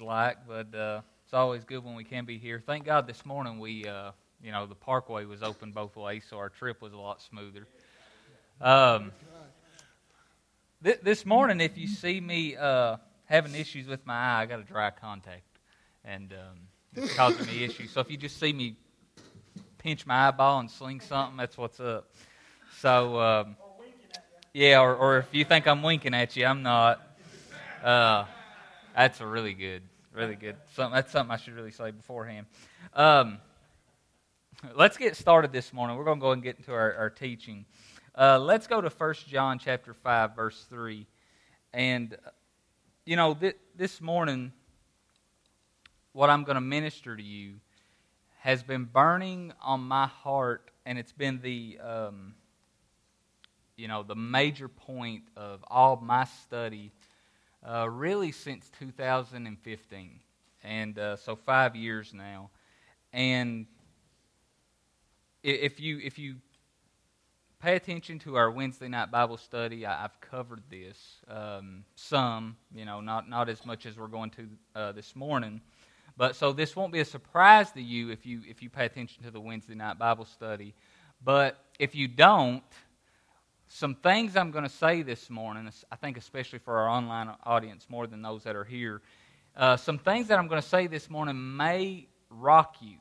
like, but uh, it's always good when we can be here. Thank God this morning we, uh, you know, the parkway was open both ways, so our trip was a lot smoother. Um, th- this morning, if you see me uh, having issues with my eye, I got a dry contact, and um, it's causing me issues. So if you just see me pinch my eyeball and sling something, that's what's up. So, um, yeah, or, or if you think I'm winking at you, I'm not. Uh, that's a really good, really good. Something, that's something I should really say beforehand. Um, let's get started this morning. We're going to go and get into our, our teaching. Uh, let's go to 1 John chapter 5, verse 3. And, you know, th- this morning, what I'm going to minister to you has been burning on my heart, and it's been the, um, you know, the major point of all my study uh, really since 2015. And uh, so five years now. And if you, if you pay attention to our Wednesday night Bible study, I, have covered this um, some, you know, not, not as much as we're going to uh, this morning. But so this won't be a surprise to you if you if you pay attention to the Wednesday night Bible study. But if you don't, some things I'm going to say this morning, I think especially for our online audience more than those that are here, uh, some things that I'm going to say this morning may rock you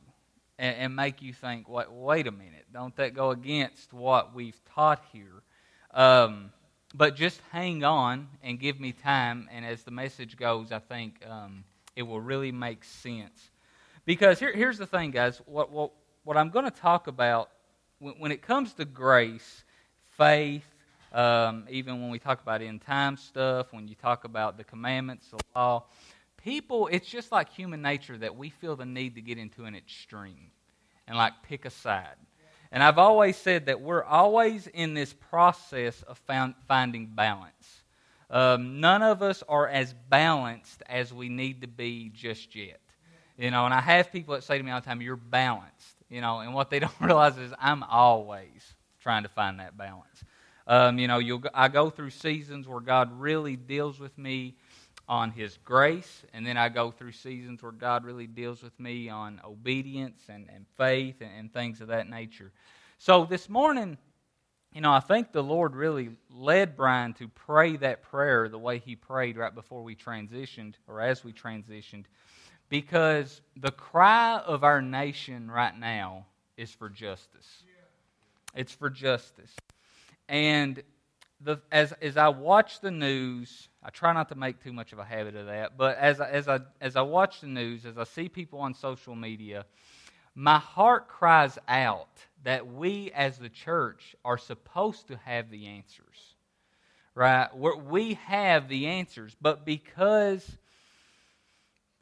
and, and, make you think, wait, wait a minute, don't that go against what we've taught here? Um, but just hang on and give me time, and as the message goes, I think um, it will really make sense. Because here, here's the thing, guys. What, what, what I'm going to talk about when, when it comes to grace, faith, um, even when we talk about end time stuff, when you talk about the commandments, the law, people, it's just like human nature that we feel the need to get into an extreme and like pick a side. And I've always said that we're always in this process of found, finding balance. Um, none of us are as balanced as we need to be just yet. You know, and I have people that say to me all the time, You're balanced. You know, and what they don't realize is I'm always trying to find that balance. Um, you know, I go through seasons where God really deals with me on His grace, and then I go through seasons where God really deals with me on obedience and, and faith and, and things of that nature. So this morning, you know, I think the Lord really led Brian to pray that prayer the way he prayed right before we transitioned, or as we transitioned, because the cry of our nation right now is for justice. It's for justice. And the, as, as I watch the news, I try not to make too much of a habit of that, but as I, as, I, as I watch the news, as I see people on social media, my heart cries out that we as the church are supposed to have the answers. Right? We're, we have the answers, but because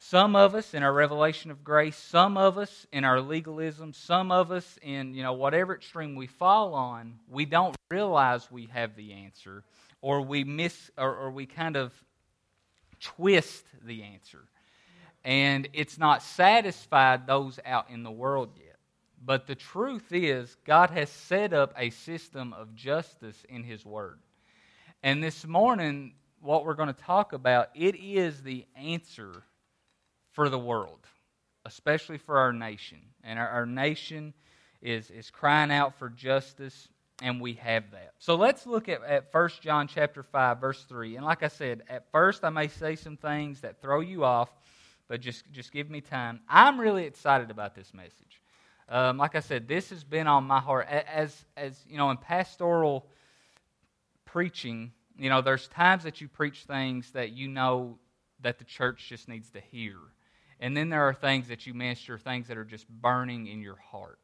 some of us in our revelation of grace, some of us in our legalism, some of us in you know whatever extreme we fall on, we don't realize we have the answer, or we miss, or, or we kind of twist the answer, and it's not satisfied those out in the world yet. But the truth is, God has set up a system of justice in His Word, and this morning, what we're going to talk about, it is the answer for the world, especially for our nation. And our, our nation is, is crying out for justice, and we have that. So let's look at, at 1 John chapter 5, verse 3. And like I said, at first I may say some things that throw you off, but just, just give me time. I'm really excited about this message. Um, like I said, this has been on my heart. As, as you know, in pastoral preaching, you know, there's times that you preach things that you know that the church just needs to hear. And then there are things that you minister, things that are just burning in your heart.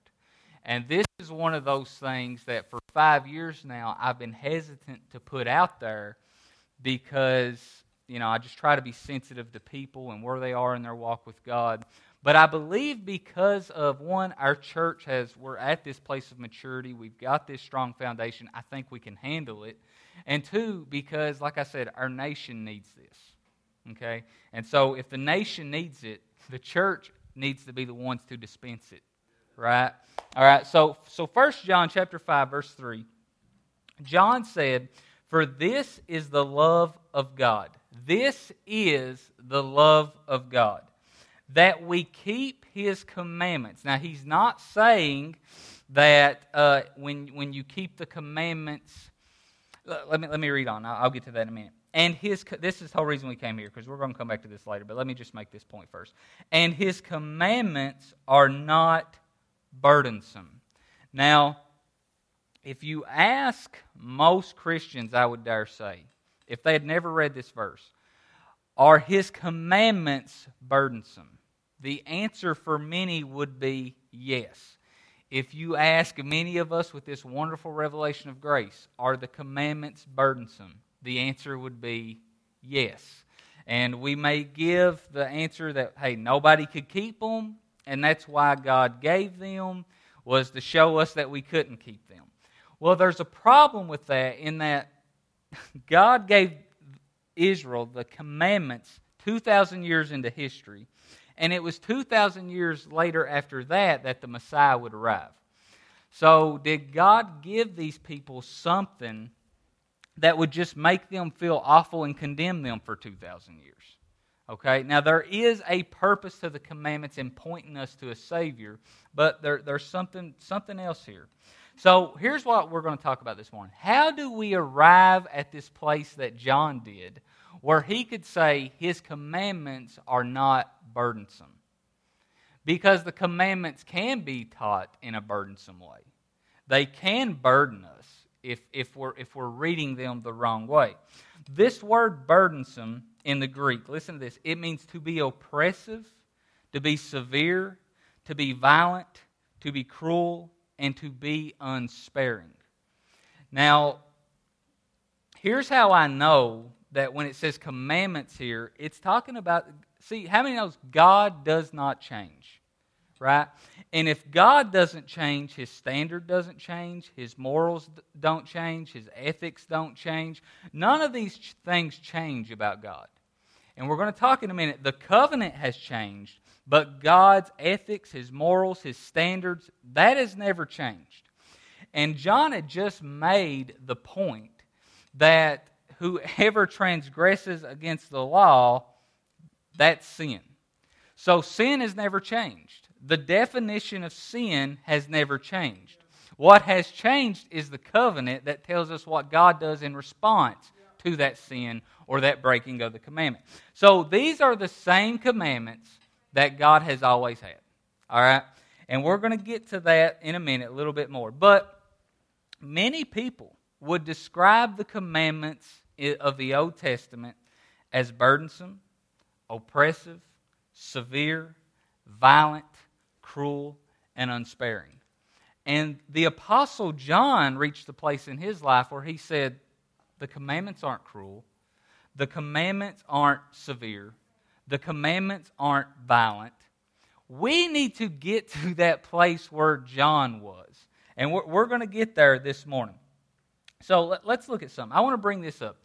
And this is one of those things that for five years now I've been hesitant to put out there because, you know, I just try to be sensitive to people and where they are in their walk with God. But I believe because of one, our church has, we're at this place of maturity, we've got this strong foundation, I think we can handle it. And two, because, like I said, our nation needs this. Okay? And so if the nation needs it, the church needs to be the ones to dispense it. Right? All right. So so first John chapter 5 verse 3. John said, "For this is the love of God, This is the love of God, that we keep His commandments. Now, He's not saying that uh, when, when you keep the commandments, let me, let me read on. I'll, I'll get to that in a minute. And his, this is the whole reason we came here, because we're going to come back to this later, but let me just make this point first. And his commandments are not burdensome. Now, if you ask most Christians, I would dare say, if they had never read this verse, are his commandments burdensome? The answer for many would be yes. If you ask many of us with this wonderful revelation of grace, are the commandments burdensome? The answer would be yes. And we may give the answer that, hey, nobody could keep them, and that's why God gave them, was to show us that we couldn't keep them. Well, there's a problem with that in that God gave Israel the commandments 2,000 years into history, and it was 2,000 years later after that that the Messiah would arrive. So, did God give these people something that would just make them feel awful and condemn them for 2,000 years? Okay, now there is a purpose to the commandments in pointing us to a Savior, but there, there's something, something else here. So here's what we're going to talk about this morning. How do we arrive at this place that John did where he could say his commandments are not burdensome? Because the commandments can be taught in a burdensome way. They can burden us if, if, we're, if we're reading them the wrong way. This word burdensome in the Greek, listen to this, it means to be oppressive, to be severe, to be violent, to be cruel, and to be unsparing. Now, here's how I know that when it says commandments here, it's talking about, see, how many knows God does not change? Right? And if God doesn't change, his standard doesn't change, his morals don't change, his ethics don't change. None of these things change about God. And we're going to talk in a minute. The covenant has changed, but God's ethics, his morals, his standards, that has never changed. And John had just made the point that whoever transgresses against the law, that's sin. So sin has never changed. The definition of sin has never changed. What has changed is the covenant that tells us what God does in response to that sin or that breaking of the commandment. So these are the same commandments that God has always had. All right? And we're going to get to that in a minute, a little bit more. But many people would describe the commandments of the Old Testament as burdensome, oppressive, severe, violent, cruel, and unsparing. And the Apostle John reached the place in his life where he said, The commandments aren't cruel, the commandments aren't severe, the commandments aren't violent. We need to get to that place where John was. And we're, we're going to get there this morning. So let, us look at something. I want to bring this up.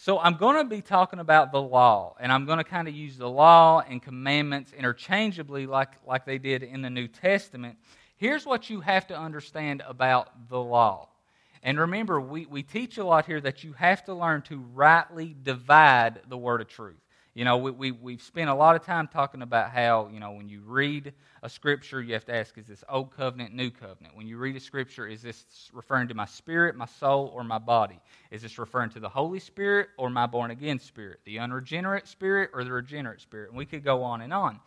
So I'm going to be talking about the law, and I'm going to kind of use the law and commandments interchangeably like, like they did in the New Testament. Here's what you have to understand about the law. And remember, we, we teach a lot here that you have to learn to rightly divide the word of truth. You know, we, we, we've spent a lot of time talking about how, you know, when you read a scripture, you have to ask, is this Old Covenant, New Covenant? When you read a scripture, is this referring to my spirit, my soul, or my body? Is this referring to the Holy Spirit or my born again spirit? The unregenerate spirit or the regenerate spirit? And we could go on and on.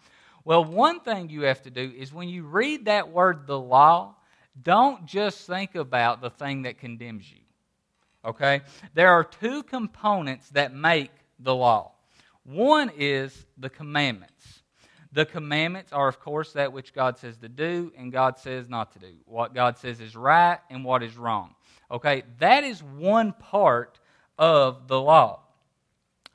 Well, one thing you have to do is when you read that word, the law, don't just think about the thing that condemns you. Okay? There are two components that make the law. One is the commandments. The commandments are, of course, that which God says to do and God says not to do. What God says is right and what is wrong. Okay? That is one part of the law.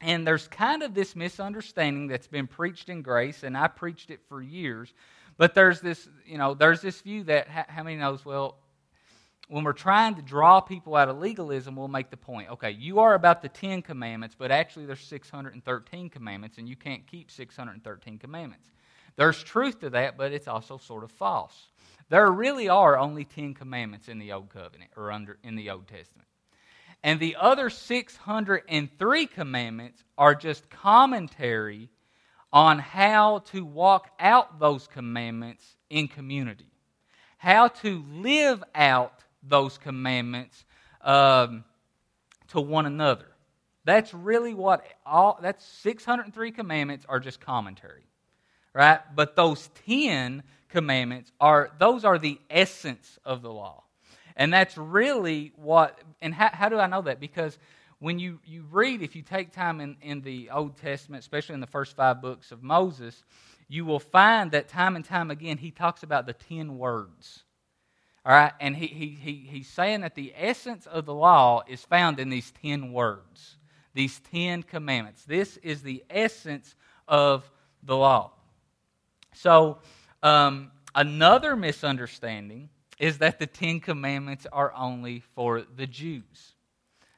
And there's kind of this misunderstanding that's been preached in grace, and I preached it for years. But there's this, you know, there's this view that how many knows? Well, when we're trying to draw people out of legalism, we'll make the point okay, you are about the Ten Commandments, but actually there's 613 commandments, and you can't keep 613 commandments. There's truth to that, but it's also sort of false. There really are only 10 commandments in the Old Covenant or under in the Old Testament. And the other 603 commandments are just commentary on how to walk out those commandments in community, how to live out those commandments um, to one another. That's really what all that's 603 commandments are just commentary. Right? But those 10 commandments are those are the essence of the law. And that's really what and how, how do I know that? Because when you, you read, if you take time in, in the Old Testament, especially in the first five books of Moses, you will find that time and time again he talks about the ten words. All right, and he, he, he, he's saying that the essence of the law is found in these ten words, these ten commandments. This is the essence of the law. So, um, another misunderstanding is that the Ten Commandments are only for the Jews.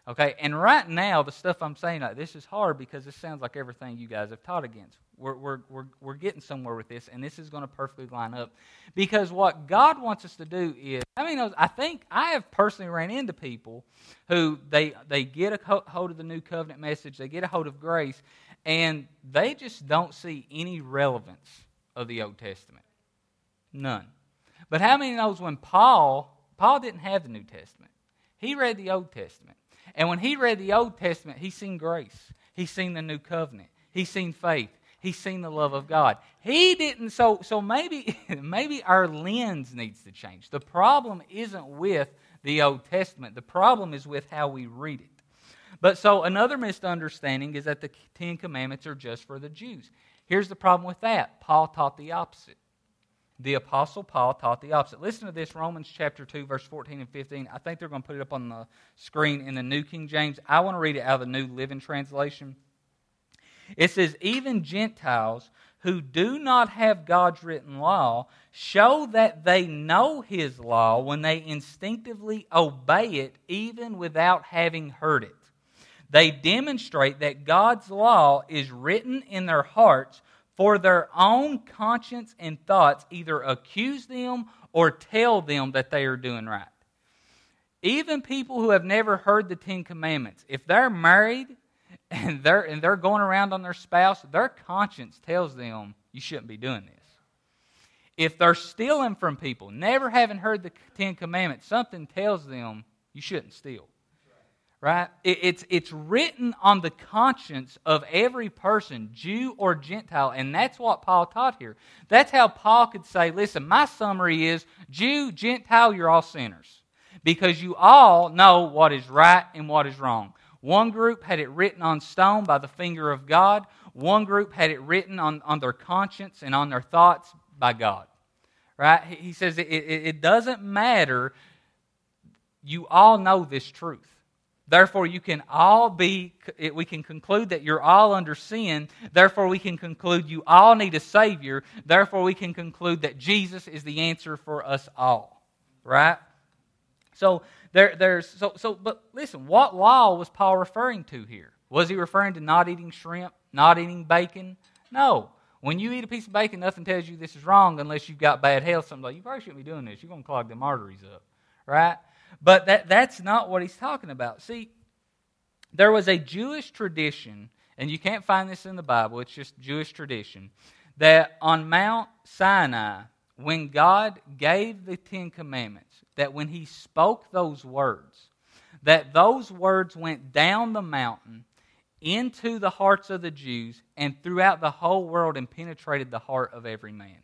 Okay, and right now, the stuff I'm saying, like, this is hard because this sounds like everything you guys have taught against. We're, we're, we're, we're getting somewhere with this, and this is going to perfectly line up. Because what God wants us to do is, I mean, I think I have personally ran into people who they, they get a hold of the new covenant message, they get a hold of grace, and they just don't see any relevance of the Old Testament. None. But how many knows when Paul, Paul didn't have the New Testament? He read the Old Testament. And when he read the Old Testament, he seen grace. He seen the new covenant. He seen faith. He seen the love of God. He didn't. So so maybe maybe our lens needs to change. The problem isn't with the Old Testament. The problem is with how we read it. But so another misunderstanding is that the Ten Commandments are just for the Jews. Here's the problem with that. Paul taught the opposite the Apostle Paul taught the opposite. Listen to this Romans chapter 2, verse 14 and 15. I think they're going to put it up on the screen in the New King James. I want to read it out of the New Living Translation. It says, Even Gentiles who do not have God's written law show that they know His law when they instinctively obey it, even without having heard it. They demonstrate that God's law is written in their hearts for their own conscience and thoughts either accuse them or tell them that they are doing right. Even people who have never heard the Ten Commandments, if they're married and they're, and they're going around on their spouse, their conscience tells them you shouldn't be doing this. If they're stealing from people, never having heard the Ten Commandments, something tells them you shouldn't steal right? It's, it's written on the conscience of every person, Jew or Gentile, and that's what Paul taught here. That's how Paul could say, listen, my summary is Jew, Gentile, you're all sinners. Because you all know what is right and what is wrong. One group had it written on stone by the finger of God. One group had it written on, on their conscience and on their thoughts by God. Right? He says it, it, it doesn't matter. You all know this truth. Therefore, you can all be, we can conclude that you're all under sin. Therefore, we can conclude you all need a Savior. Therefore, we can conclude that Jesus is the answer for us all. Right? So, there, there's, so, so, but listen, what law was Paul referring to here? Was he referring to not eating shrimp, not eating bacon? No. When you eat a piece of bacon, nothing tells you this is wrong unless you've got bad health. Something like, you probably shouldn't be doing this. You're going to clog them arteries up. Right? But that, that's not what he's talking about. See, there was a Jewish tradition, and you can't find this in the Bible, it's just Jewish tradition, that on Mount Sinai, when God gave the Ten Commandments, that when he spoke those words, that those words went down the mountain into the hearts of the Jews and throughout the whole world and penetrated the heart of every man.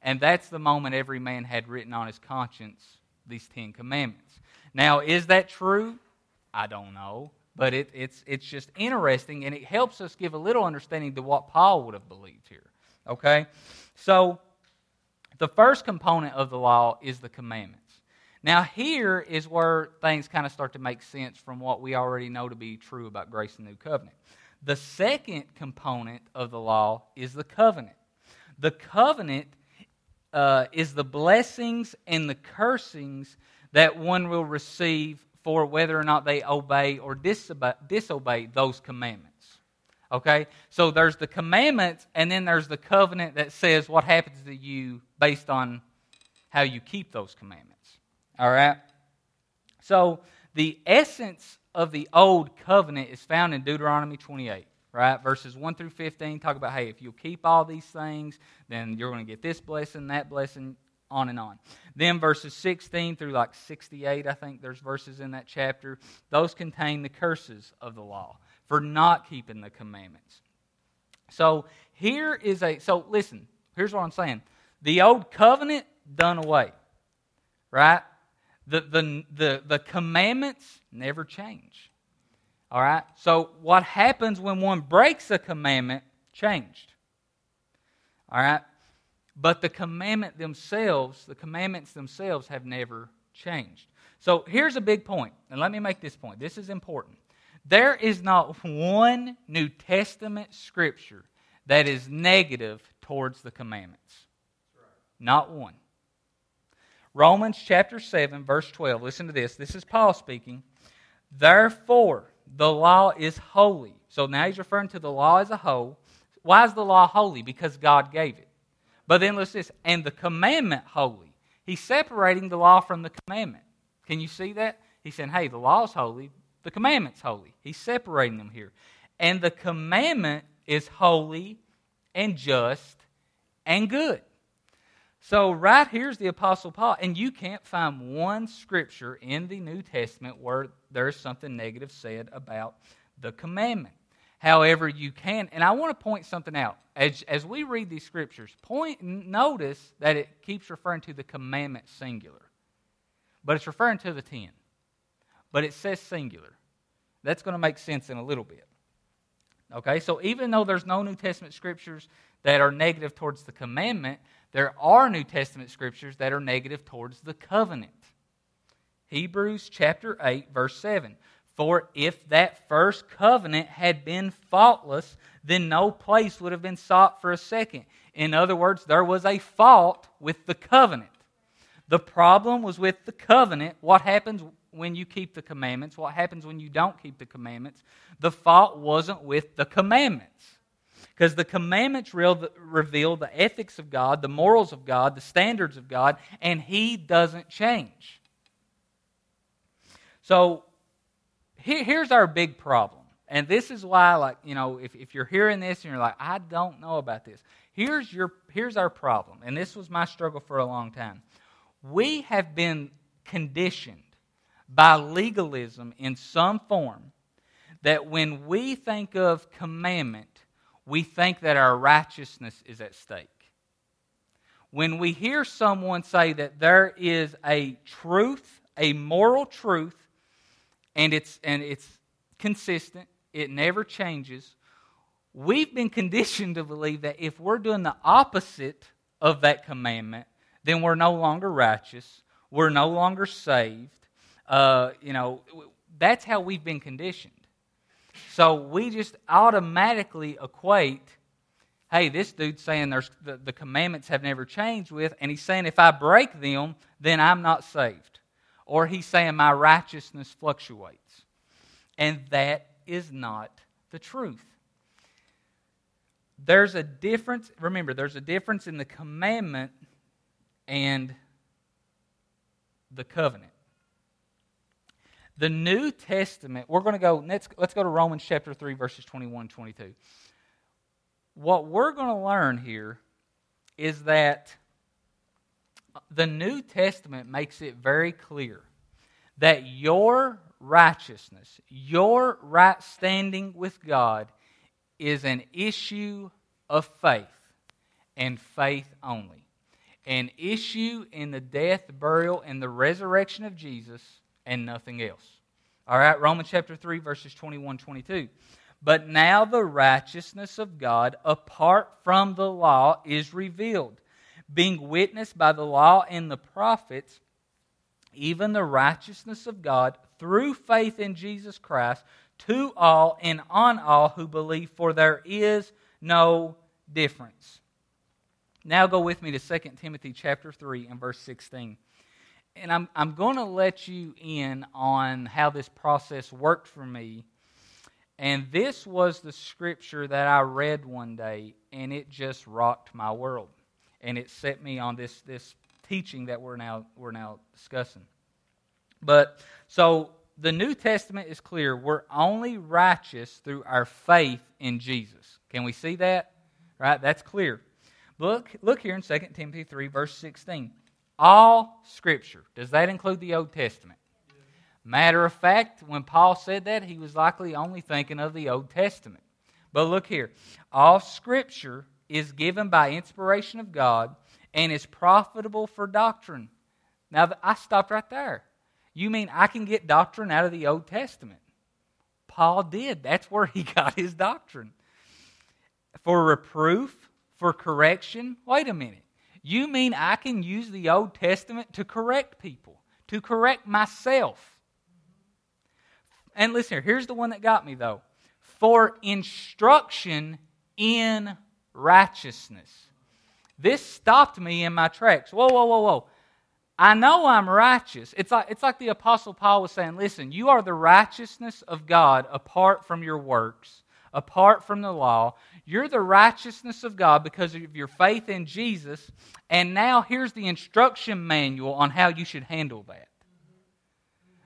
And that's the moment every man had written on his conscience these Ten Commandments. Now, is that true? I don't know. But it, it's, it's just interesting, and it helps us give a little understanding to what Paul would have believed here. Okay? So, the first component of the law is the commandments. Now, here is where things kind of start to make sense from what we already know to be true about grace and new covenant. The second component of the law is the covenant. The covenant uh, is the blessings and the cursings that one will receive for whether or not they obey or disobey, disobey those commandments. Okay? So there's the commandments, and then there's the covenant that says what happens to you based on how you keep those commandments. All right? So the essence of the old covenant is found in Deuteronomy 28, right? Verses 1 through 15 talk about, hey, if you'll keep all these things, then you're going to get this blessing, that blessing, on and on. Then verses 16 through like 68, I think there's verses in that chapter, those contain the curses of the law for not keeping the commandments. So here is a, so listen, here's what I'm saying. The old covenant done away, right? The, the, the, the commandments never change. All right? So, what happens when one breaks a commandment changed. All right? But the commandment themselves, the commandments themselves have never changed. So, here's a big point, and let me make this point. This is important. There is not one New Testament scripture that is negative towards the commandments. Not one. Romans chapter 7, verse 12. Listen to this. This is Paul speaking. Therefore, the law is holy. So now he's referring to the law as a whole. Why is the law holy? Because God gave it. But then listen this. And the commandment holy. He's separating the law from the commandment. Can you see that? He's saying, hey, the law is holy, the commandment's holy. He's separating them here. And the commandment is holy and just and good. So, right here's the Apostle Paul, and you can't find one scripture in the New Testament where there's something negative said about the commandment. However, you can, and I want to point something out. As, as we read these scriptures, point notice that it keeps referring to the commandment singular. But it's referring to the ten. But it says singular. That's going to make sense in a little bit. Okay, so even though there's no New Testament scriptures that are negative towards the commandment, there are New Testament scriptures that are negative towards the covenant. Hebrews chapter 8, verse 7. For if that first covenant had been faultless, then no place would have been sought for a second. In other words, there was a fault with the covenant. The problem was with the covenant. What happens when you keep the commandments? What happens when you don't keep the commandments? The fault wasn't with the commandments. Because the commandments reveal the ethics of God, the morals of God, the standards of God, and He doesn't change. So here's our big problem. And this is why, like, you know, if, if you're hearing this and you're like, I don't know about this, here's, your, here's our problem. And this was my struggle for a long time. We have been conditioned by legalism in some form that when we think of commandment, we think that our righteousness is at stake. When we hear someone say that there is a truth, a moral truth, and it's, and it's consistent, it never changes, we've been conditioned to believe that if we're doing the opposite of that commandment, then we're no longer righteous, we're no longer saved. Uh, you know, that's how we've been conditioned. So we just automatically equate, hey, this dude's saying there's the, the commandments have never changed with, and he's saying if I break them, then I'm not saved. Or he's saying my righteousness fluctuates. And that is not the truth. There's a difference, remember, there's a difference in the commandment and the covenant. The New Testament, we're going to go, let's, let's go to Romans chapter 3, verses 21 and 22. What we're going to learn here is that the New Testament makes it very clear that your righteousness, your right standing with God, is an issue of faith and faith only. An issue in the death, burial, and the resurrection of Jesus and nothing else. All right, Romans chapter 3, verses 21 22. But now the righteousness of God apart from the law is revealed, being witnessed by the law and the prophets, even the righteousness of God through faith in Jesus Christ to all and on all who believe, for there is no difference. Now go with me to 2 Timothy chapter 3 and verse 16 and I'm, I'm going to let you in on how this process worked for me. And this was the scripture that I read one day, and it just rocked my world. And it set me on this, this teaching that we're now, we're now discussing. But so the New Testament is clear. We're only righteous through our faith in Jesus. Can we see that? Right? That's clear. Look, look here in 2 Timothy 3, verse 16. All Scripture. Does that include the Old Testament? Matter of fact, when Paul said that, he was likely only thinking of the Old Testament. But look here. All Scripture is given by inspiration of God and is profitable for doctrine. Now, I stopped right there. You mean I can get doctrine out of the Old Testament? Paul did. That's where he got his doctrine. For reproof, for correction. Wait a minute. You mean I can use the Old Testament to correct people, to correct myself? And listen here, here's the one that got me though. For instruction in righteousness. This stopped me in my tracks. Whoa, whoa, whoa, whoa. I know I'm righteous. It's like, it's like the Apostle Paul was saying listen, you are the righteousness of God apart from your works, apart from the law. You're the righteousness of God because of your faith in Jesus. And now here's the instruction manual on how you should handle that.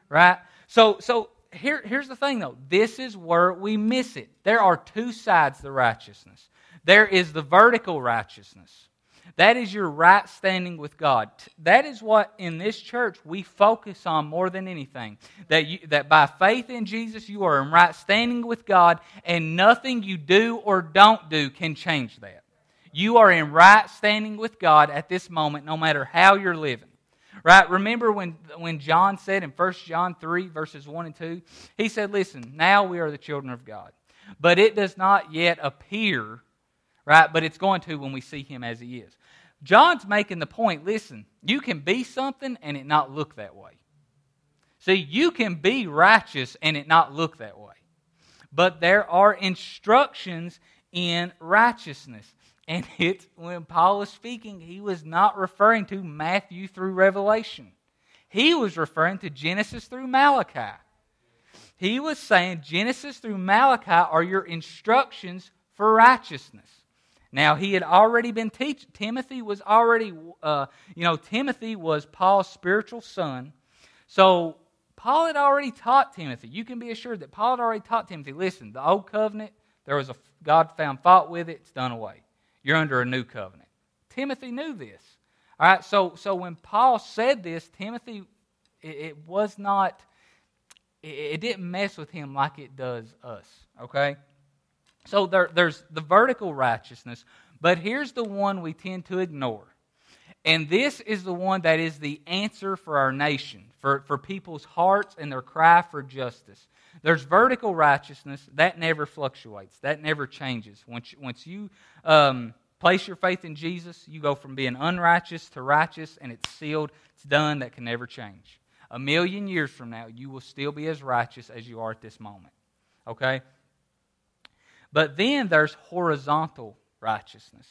Right? So, so here, here's the thing though this is where we miss it. There are two sides to righteousness there is the vertical righteousness that is your right standing with God. That is what in this church we focus on more than anything. That, you, that by faith in Jesus, you are in right standing with God, and nothing you do or don't do can change that. You are in right standing with God at this moment, no matter how you're living. Right? Remember when, when John said in 1 John 3, verses 1 and 2, he said, Listen, now we are the children of God. But it does not yet appear right? But it's going to when we see him as he is. John's making the point listen, you can be something and it not look that way. See, you can be righteous and it not look that way. But there are instructions in righteousness. And it's when Paul was speaking, he was not referring to Matthew through Revelation. He was referring to Genesis through Malachi. He was saying Genesis through Malachi are your instructions for righteousness. Now, he had already been teaching. Timothy was already, uh, you know, Timothy was Paul's spiritual son. So, Paul had already taught Timothy. You can be assured that Paul had already taught Timothy listen, the old covenant, there was a, God found fault with it, it's done away. You're under a new covenant. Timothy knew this. All right, so, so when Paul said this, Timothy, it, it was not, it, it didn't mess with him like it does us, okay? So there, there's the vertical righteousness, but here's the one we tend to ignore. And this is the one that is the answer for our nation, for, for people's hearts and their cry for justice. There's vertical righteousness that never fluctuates, that never changes. Once, once you um, place your faith in Jesus, you go from being unrighteous to righteous, and it's sealed, it's done, that can never change. A million years from now, you will still be as righteous as you are at this moment. Okay? But then there's horizontal righteousness.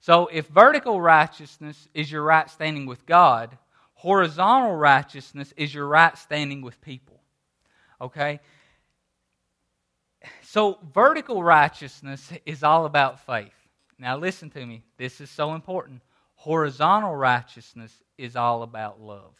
So if vertical righteousness is your right standing with God, horizontal righteousness is your right standing with people. Okay? So vertical righteousness is all about faith. Now listen to me. This is so important. Horizontal righteousness is all about love.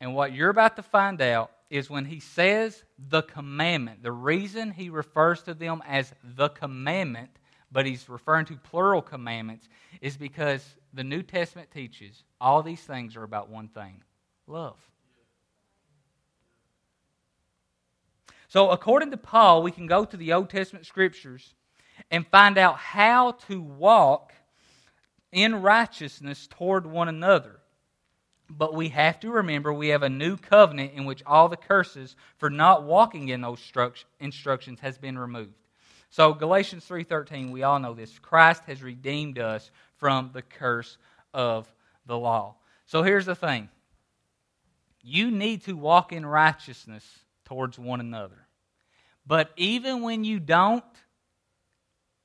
And what you're about to find out is when he says the commandment. The reason he refers to them as the commandment, but he's referring to plural commandments, is because the New Testament teaches all these things are about one thing love. So, according to Paul, we can go to the Old Testament scriptures and find out how to walk in righteousness toward one another. But we have to remember we have a new covenant in which all the curses for not walking in those instructions has been removed. So Galatians 3:13, we all know this. Christ has redeemed us from the curse of the law. So here's the thing. You need to walk in righteousness towards one another. But even when you don't,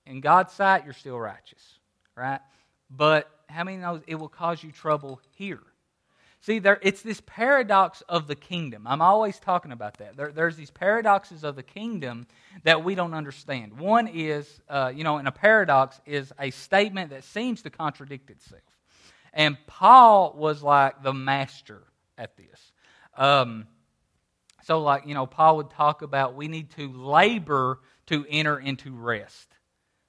in God's sight, you're still righteous, right? But how many knows it will cause you trouble here? See, there, it's this paradox of the kingdom. I'm always talking about that. There, there's these paradoxes of the kingdom that we don't understand. One is, uh, you know, and a paradox is a statement that seems to contradict itself. And Paul was like the master at this. Um, so, like, you know, Paul would talk about we need to labor to enter into rest.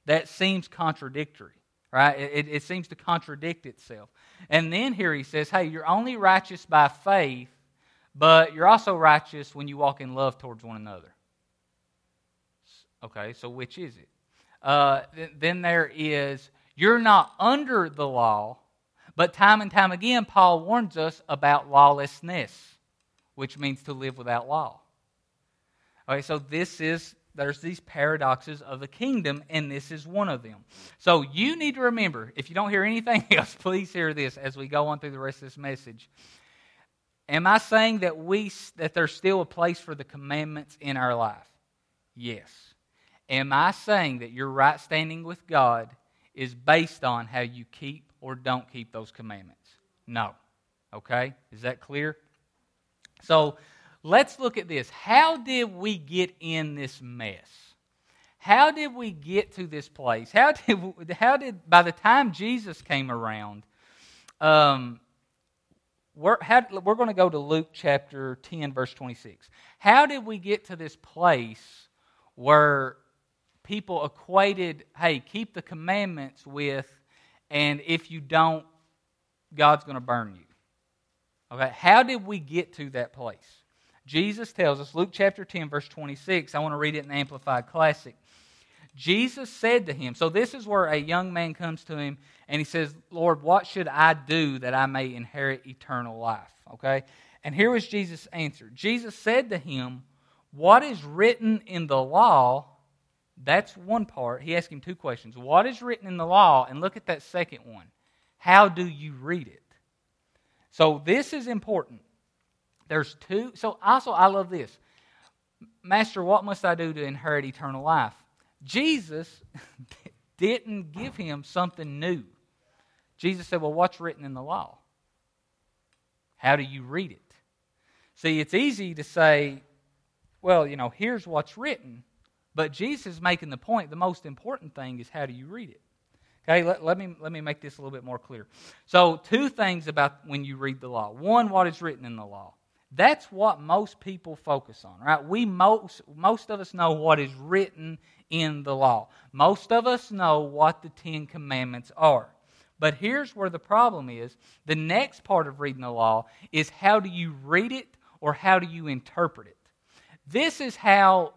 That seems contradictory, right? It, it seems to contradict itself. And then here he says, hey, you're only righteous by faith, but you're also righteous when you walk in love towards one another. Okay, so which is it? Uh, then there is, you're not under the law, but time and time again, Paul warns us about lawlessness, which means to live without law. Okay, so this is there's these paradoxes of the kingdom, and this is one of them. So you need to remember, if you don't hear anything else, please hear this as we go on through the rest of this message. Am I saying that we that there's still a place for the commandments in our life? Yes. Am I saying that your right standing with God is based on how you keep or don't keep those commandments? No. Okay? Is that clear? So let's look at this. How did we get in this mess? How did we get to this place? How did, how did by the time Jesus came around, um, we're, how, we're going to go to Luke chapter 10, verse 26. How did we get to this place where people equated, hey, keep the commandments with, and if you don't, God's going to burn you? Okay, how did we get to that place? Jesus tells us, Luke chapter 10, verse 26, I want to read it in Amplified Classic. Jesus said to him, so this is where a young man comes to him and he says, Lord, what should I do that I may inherit eternal life? Okay? And here was Jesus' answer. Jesus said to him, What is written in the law? That's one part. He asked him two questions. What is written in the law? And look at that second one. How do you read it? So this is important. There's two. So also, I love this. Master, what must I do to inherit eternal life? Jesus didn't give him something new. Jesus said, Well, what's written in the law? How do you read it? See, it's easy to say, Well, you know, here's what's written. But Jesus is making the point the most important thing is how do you read it? Okay, let, let, me, let me make this a little bit more clear. So, two things about when you read the law. One, what is written in the law. That's what most people focus on, right? We most most of us know what is written in the law. Most of us know what the 10 commandments are. But here's where the problem is. The next part of reading the law is how do you read it or how do you interpret it? This is how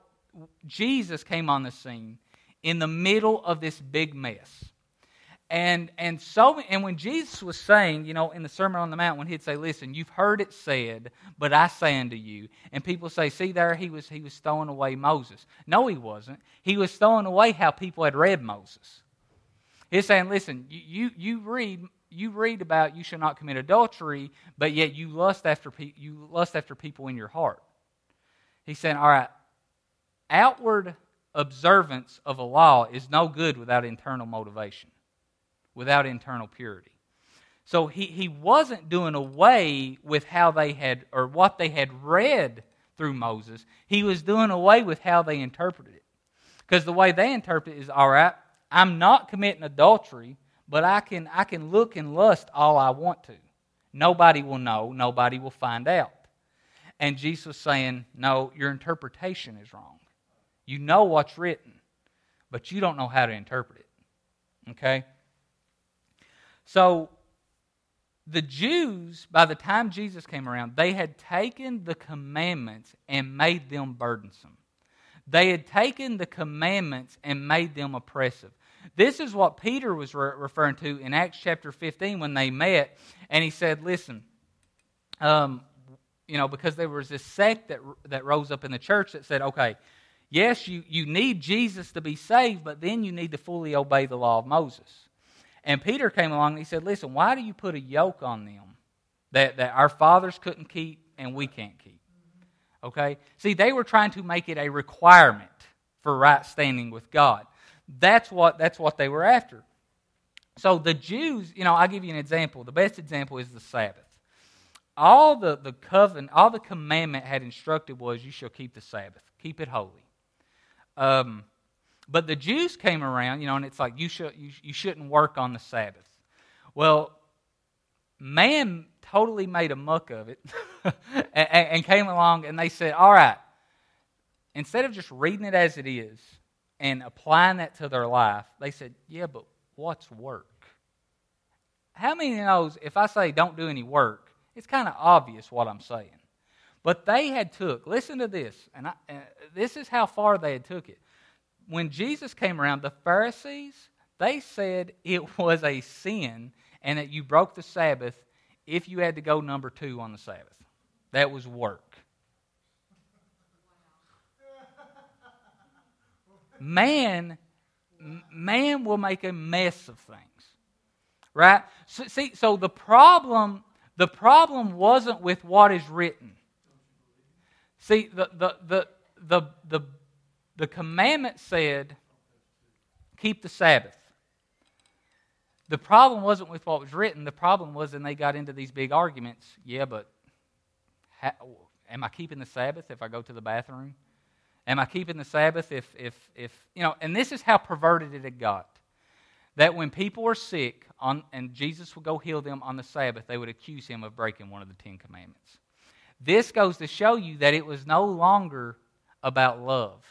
Jesus came on the scene in the middle of this big mess. And and so and when Jesus was saying, you know, in the Sermon on the Mount, when he'd say, "Listen, you've heard it said, but I say unto you," and people say, "See there, he was he was throwing away Moses." No, he wasn't. He was throwing away how people had read Moses. He's saying, "Listen, you you, you read." You read about you shall not commit adultery, but yet you lust after pe- you lust after people in your heart. He's saying, all right, outward observance of a law is no good without internal motivation without internal purity. So he, he wasn't doing away with how they had, or what they had read through Moses. He was doing away with how they interpreted it. Because the way they interpret it is all right, I'm not committing adultery, but I can, I can look and lust all I want to. Nobody will know, nobody will find out. And Jesus saying, No, your interpretation is wrong. You know what's written, but you don't know how to interpret it. Okay? So the Jews, by the time Jesus came around, they had taken the commandments and made them burdensome. They had taken the commandments and made them oppressive. This is what Peter was re- referring to in Acts chapter 15 when they met, and he said, Listen, um, you know, because there was this sect that, that rose up in the church that said, okay, yes, you, you need Jesus to be saved, but then you need to fully obey the law of Moses. And Peter came along and he said, Listen, why do you put a yoke on them that, that our fathers couldn't keep and we can't keep? Okay? See, they were trying to make it a requirement for right standing with God. That's what, that's what they were after. So the Jews, you know, I'll give you an example. The best example is the Sabbath. All the, the covenant, all the commandment had instructed was you shall keep the Sabbath, keep it holy. Um, but the Jews came around, you know, and it's like you, should, you, you shouldn't work on the Sabbath. Well, man totally made a muck of it and, and came along and they said, All right, instead of just reading it as it is and applying that to their life, they said, Yeah, but what's work? How many knows if I say don't do any work, it's kind of obvious what I'm saying. But they had took, listen to this, and, I, and this is how far they had took it. When Jesus came around, the Pharisees, they said it was a sin and that you broke the Sabbath if you had to go number two on the Sabbath. That was work. Man, man will make a mess of things. Right? So, see, so the problem, the problem wasn't with what is written. See, the, the, the, the, the, the commandment said, keep the Sabbath. The problem wasn't with what was written. The problem was, and they got into these big arguments. Yeah, but how, am I keeping the Sabbath if I go to the bathroom? Am I keeping the Sabbath if, if, if, you know, and this is how perverted it had got. That when people were sick on, and Jesus would go heal them on the Sabbath, they would accuse him of breaking one of the Ten Commandments. This goes to show you that it was no longer about love.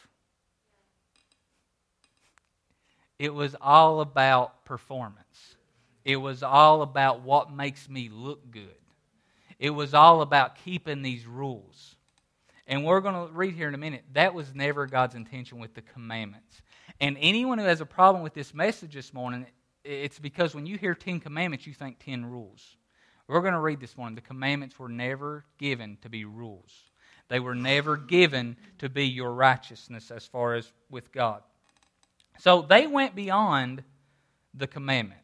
It was all about performance. It was all about what makes me look good. It was all about keeping these rules. And we're going to read here in a minute. That was never God's intention with the commandments. And anyone who has a problem with this message this morning, it's because when you hear Ten Commandments, you think ten rules. We're going to read this morning. The commandments were never given to be rules, they were never given to be your righteousness as far as with God. So they went beyond the commandment.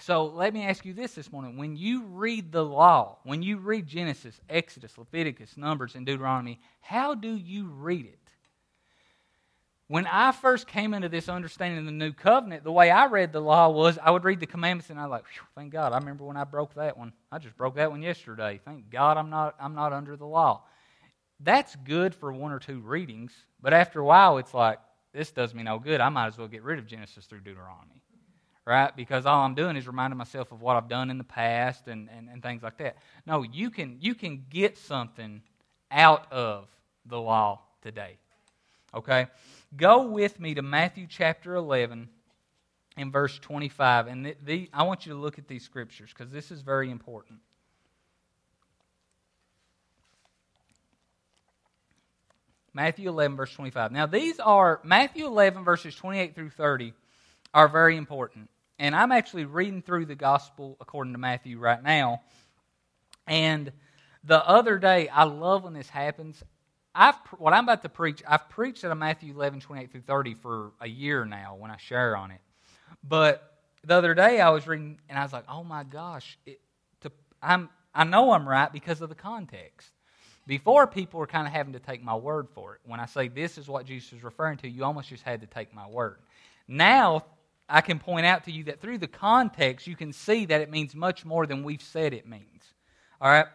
So let me ask you this this morning. When you read the law, when you read Genesis, Exodus, Leviticus, Numbers, and Deuteronomy, how do you read it? When I first came into this understanding of the new covenant, the way I read the law was I would read the commandments and I like, thank God. I remember when I broke that one. I just broke that one yesterday. Thank God I'm not, I'm not under the law. That's good for one or two readings, but after a while it's like, this does me no good. I might as well get rid of Genesis through Deuteronomy, right? Because all I'm doing is reminding myself of what I've done in the past and, and, and things like that. No, you can, you can get something out of the law today, okay? Go with me to Matthew chapter 11 and verse 25. And the, the, I want you to look at these scriptures because this is very important. Matthew 11, verse 25. Now, these are, Matthew 11, verses 28 through 30, are very important. And I'm actually reading through the gospel according to Matthew right now. And the other day, I love when this happens. I've, what I'm about to preach, I've preached out of Matthew 11, 28 through 30 for a year now when I share on it. But the other day I was reading and I was like, oh my gosh, it, to, I'm, I know I'm right because of the context. Before, people were kind of having to take my word for it. When I say this is what Jesus is referring to, you almost just had to take my word. Now, I can point out to you that through the context, you can see that it means much more than we've said it means. All right?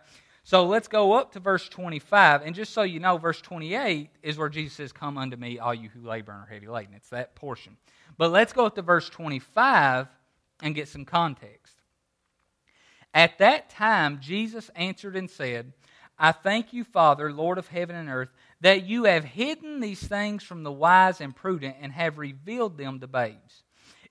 So let's go up to verse 25. And just so you know, verse 28 is where Jesus says, Come unto me, all you who labor and are heavy laden. It's that portion. But let's go up to verse 25 and get some context. At that time, Jesus answered and said, I thank you, Father, Lord of heaven and earth, that you have hidden these things from the wise and prudent and have revealed them to babes.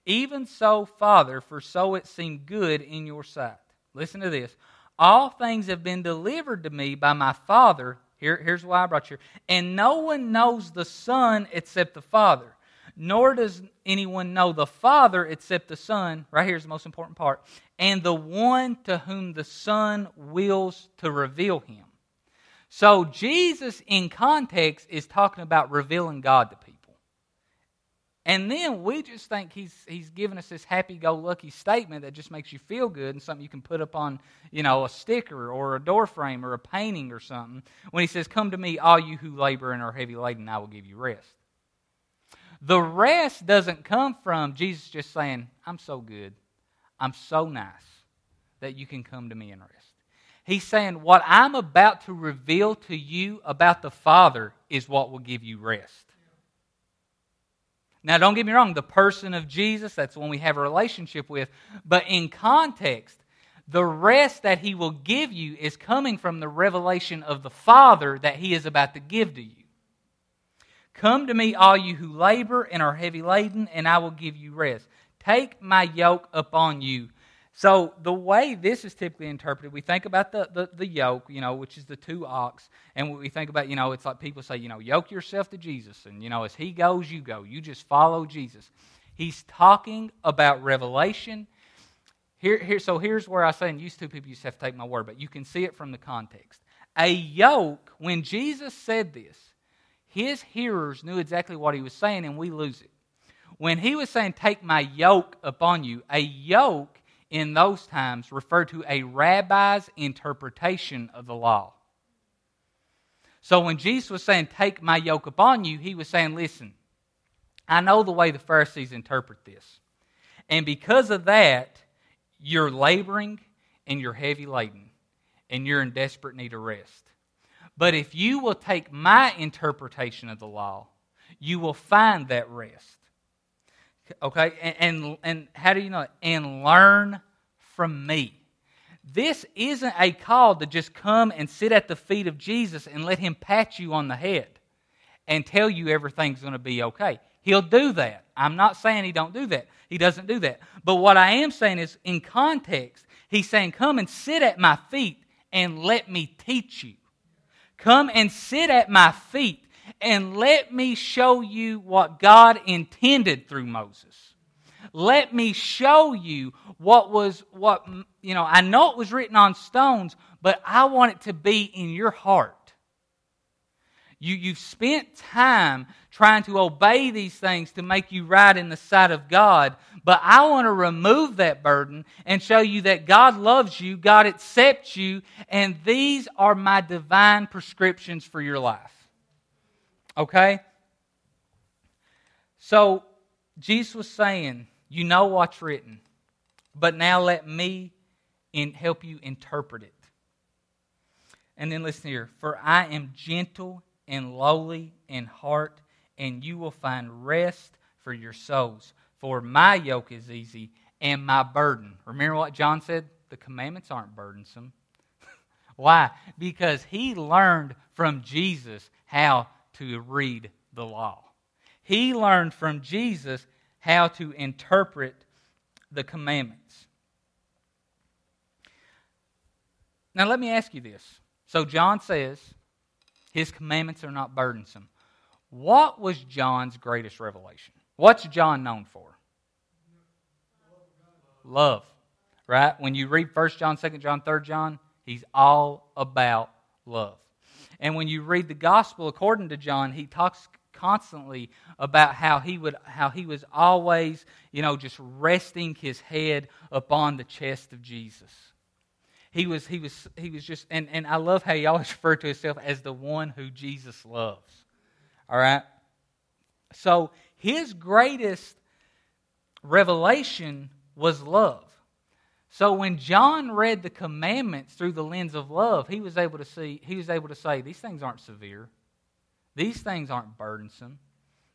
Even so, Father, for so it seemed good in your sight. Listen to this. All things have been delivered to me by my Father. Here, here's why I brought you. And no one knows the Son except the Father, nor does anyone know the Father except the Son. Right here's the most important part. And the one to whom the Son wills to reveal him. So Jesus, in context, is talking about revealing God to people. And then we just think he's, he's giving us this happy-go-lucky statement that just makes you feel good and something you can put up on, you know, a sticker or a door frame or a painting or something. When he says, Come to me, all you who labor and are heavy laden, I will give you rest. The rest doesn't come from Jesus just saying, I'm so good, I'm so nice that you can come to me and rest. He's saying, What I'm about to reveal to you about the Father is what will give you rest. Now, don't get me wrong, the person of Jesus, that's one we have a relationship with. But in context, The rest that he will give you is coming from the revelation of the Father that he is about to give to you. Come to me, all you who labor and are heavy laden, and I will give you rest. Take my yoke upon you. So, the way this is typically interpreted, we think about the, the, the, yoke, you know, which is the two ox, and we think about, you know, it's like people say, you know, yoke yourself to Jesus, and, you know, as he goes, you go. You just follow Jesus. He's talking about revelation. Here, here, so here's where I say, and used to people used to have to take my word, but you can see it from the context. A yoke, when Jesus said this, his hearers knew exactly what he was saying, and we lose it. When he was saying, Take my yoke upon you, a yoke in those times referred to a rabbi's interpretation of the law. So when Jesus was saying, Take my yoke upon you, he was saying, Listen, I know the way the Pharisees interpret this. And because of that, you're laboring and you're heavy laden and you're in desperate need of rest. But if you will take my interpretation of the law, you will find that rest. Okay? And, and, and how do you know? And learn from me. This isn't a call to just come and sit at the feet of Jesus and let him pat you on the head and tell you everything's going to be okay. He'll do that. I'm not saying he don't do that. He doesn't do that. But what I am saying is in context, he's saying come and sit at my feet and let me teach you. Come and sit at my feet and let me show you what God intended through Moses. Let me show you what was what you know, I know it was written on stones, but I want it to be in your heart. You, you've spent time trying to obey these things to make you right in the sight of God. But I want to remove that burden and show you that God loves you, God accepts you, and these are my divine prescriptions for your life. Okay? So, Jesus was saying, You know what's written, but now let me in, help you interpret it. And then listen here For I am gentle and lowly in heart, and you will find rest for your souls. For my yoke is easy and my burden. Remember what John said? The commandments aren't burdensome. Why? Because he learned from Jesus how to read the law. He learned from Jesus how to interpret the commandments. Now, let me ask you this. So, John says, his commandments are not burdensome. What was John's greatest revelation? What's John known for? Love. Right? When you read 1 John, 2 John, 3 John, he's all about love. And when you read the gospel according to John, he talks constantly about how he would how he was always, you know, just resting his head upon the chest of Jesus he was he was he was just and, and I love how he always referred to himself as the one who Jesus loves. All right? So his greatest revelation was love. So when John read the commandments through the lens of love, he was able to see he was able to say these things aren't severe. These things aren't burdensome.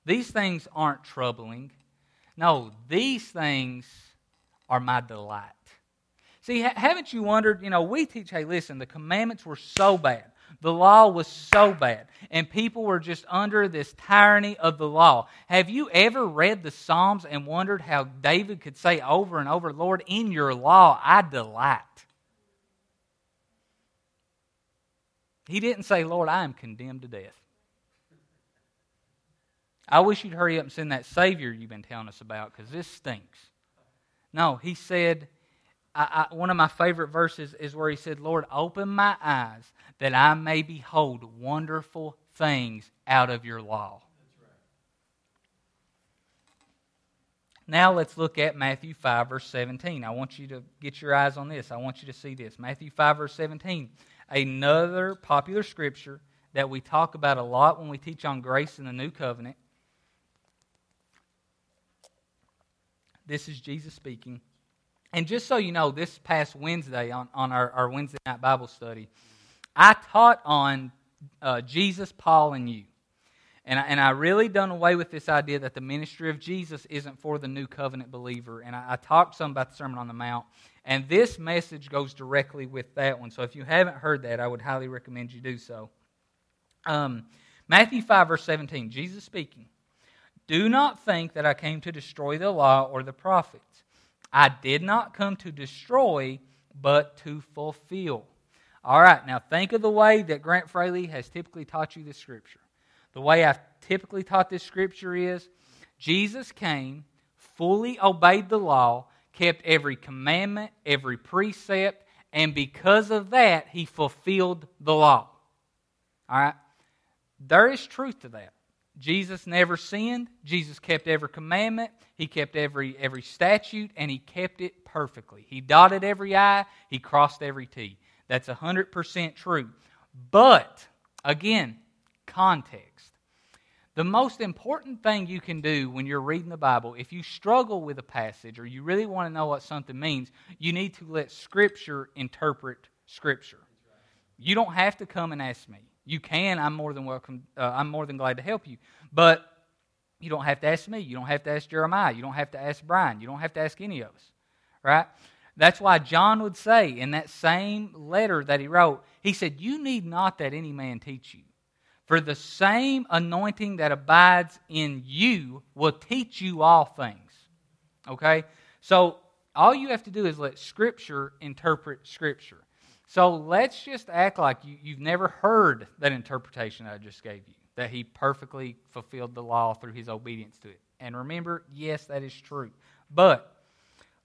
These things aren't troubling. No, these things are my delight. See, haven't you wondered? You know, we teach, hey, listen, the commandments were so bad. The law was so bad. And people were just under this tyranny of the law. Have you ever read the Psalms and wondered how David could say over and over, Lord, in your law I delight? He didn't say, Lord, I am condemned to death. I wish you'd hurry up and send that Savior you've been telling us about because this stinks. No, he said, I, I, one of my favorite verses is where he said, Lord, open my eyes that I may behold wonderful things out of your law. Now let's look at Matthew 5, verse 17. I want you to get your eyes on this. I want you to see this. Matthew 5, verse 17. Another popular scripture that we talk about a lot when we teach on grace in the new covenant. This is Jesus speaking. And just so you know, this past Wednesday on, on our, our Wednesday night Bible study, I taught on uh, Jesus, Paul, and you. And I, and I really done away with this idea that the ministry of Jesus isn't for the new covenant believer. And I, I talked some about the Sermon on the Mount, and this message goes directly with that one. So if you haven't heard that, I would highly recommend you do so. Um, Matthew 5, verse 17, Jesus speaking. Do not think that I came to destroy the law or the prophets. I did not come to destroy, but to fulfill. All right, now think of the way that Grant Fraley has typically taught you this scripture. The way I've typically taught this scripture is Jesus came, fully obeyed the law, kept every commandment, every precept, and because of that, he fulfilled the law. All right? There is truth to that. Jesus never sinned. Jesus kept every commandment. He kept every, every statute, and he kept it perfectly. He dotted every I, he crossed every T. That's 100% true. But, again, context. The most important thing you can do when you're reading the Bible, if you struggle with a passage or you really want to know what something means, you need to let Scripture interpret Scripture. You don't have to come and ask me. You can. I'm more than welcome. Uh, I'm more than glad to help you. But you don't have to ask me. You don't have to ask Jeremiah. You don't have to ask Brian. You don't have to ask any of us. Right? That's why John would say in that same letter that he wrote, he said, You need not that any man teach you. For the same anointing that abides in you will teach you all things. Okay? So all you have to do is let Scripture interpret Scripture. So let's just act like you, you've never heard that interpretation I just gave you, that he perfectly fulfilled the law through his obedience to it. And remember, yes, that is true. But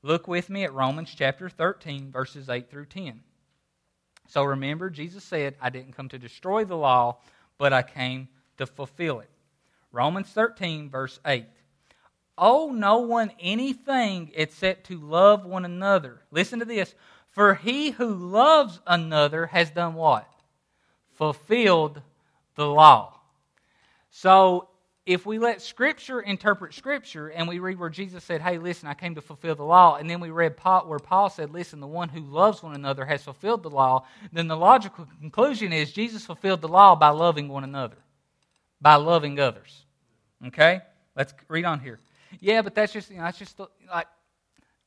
look with me at Romans chapter 13, verses 8 through 10. So remember, Jesus said, I didn't come to destroy the law, but I came to fulfill it. Romans 13, verse 8. Owe no one anything except to love one another. Listen to this. For he who loves another has done what? Fulfilled the law. So if we let Scripture interpret Scripture and we read where Jesus said, Hey, listen, I came to fulfill the law, and then we read Paul, where Paul said, Listen, the one who loves one another has fulfilled the law, then the logical conclusion is Jesus fulfilled the law by loving one another, by loving others. Okay? Let's read on here. Yeah, but that's just, you know, that's just like,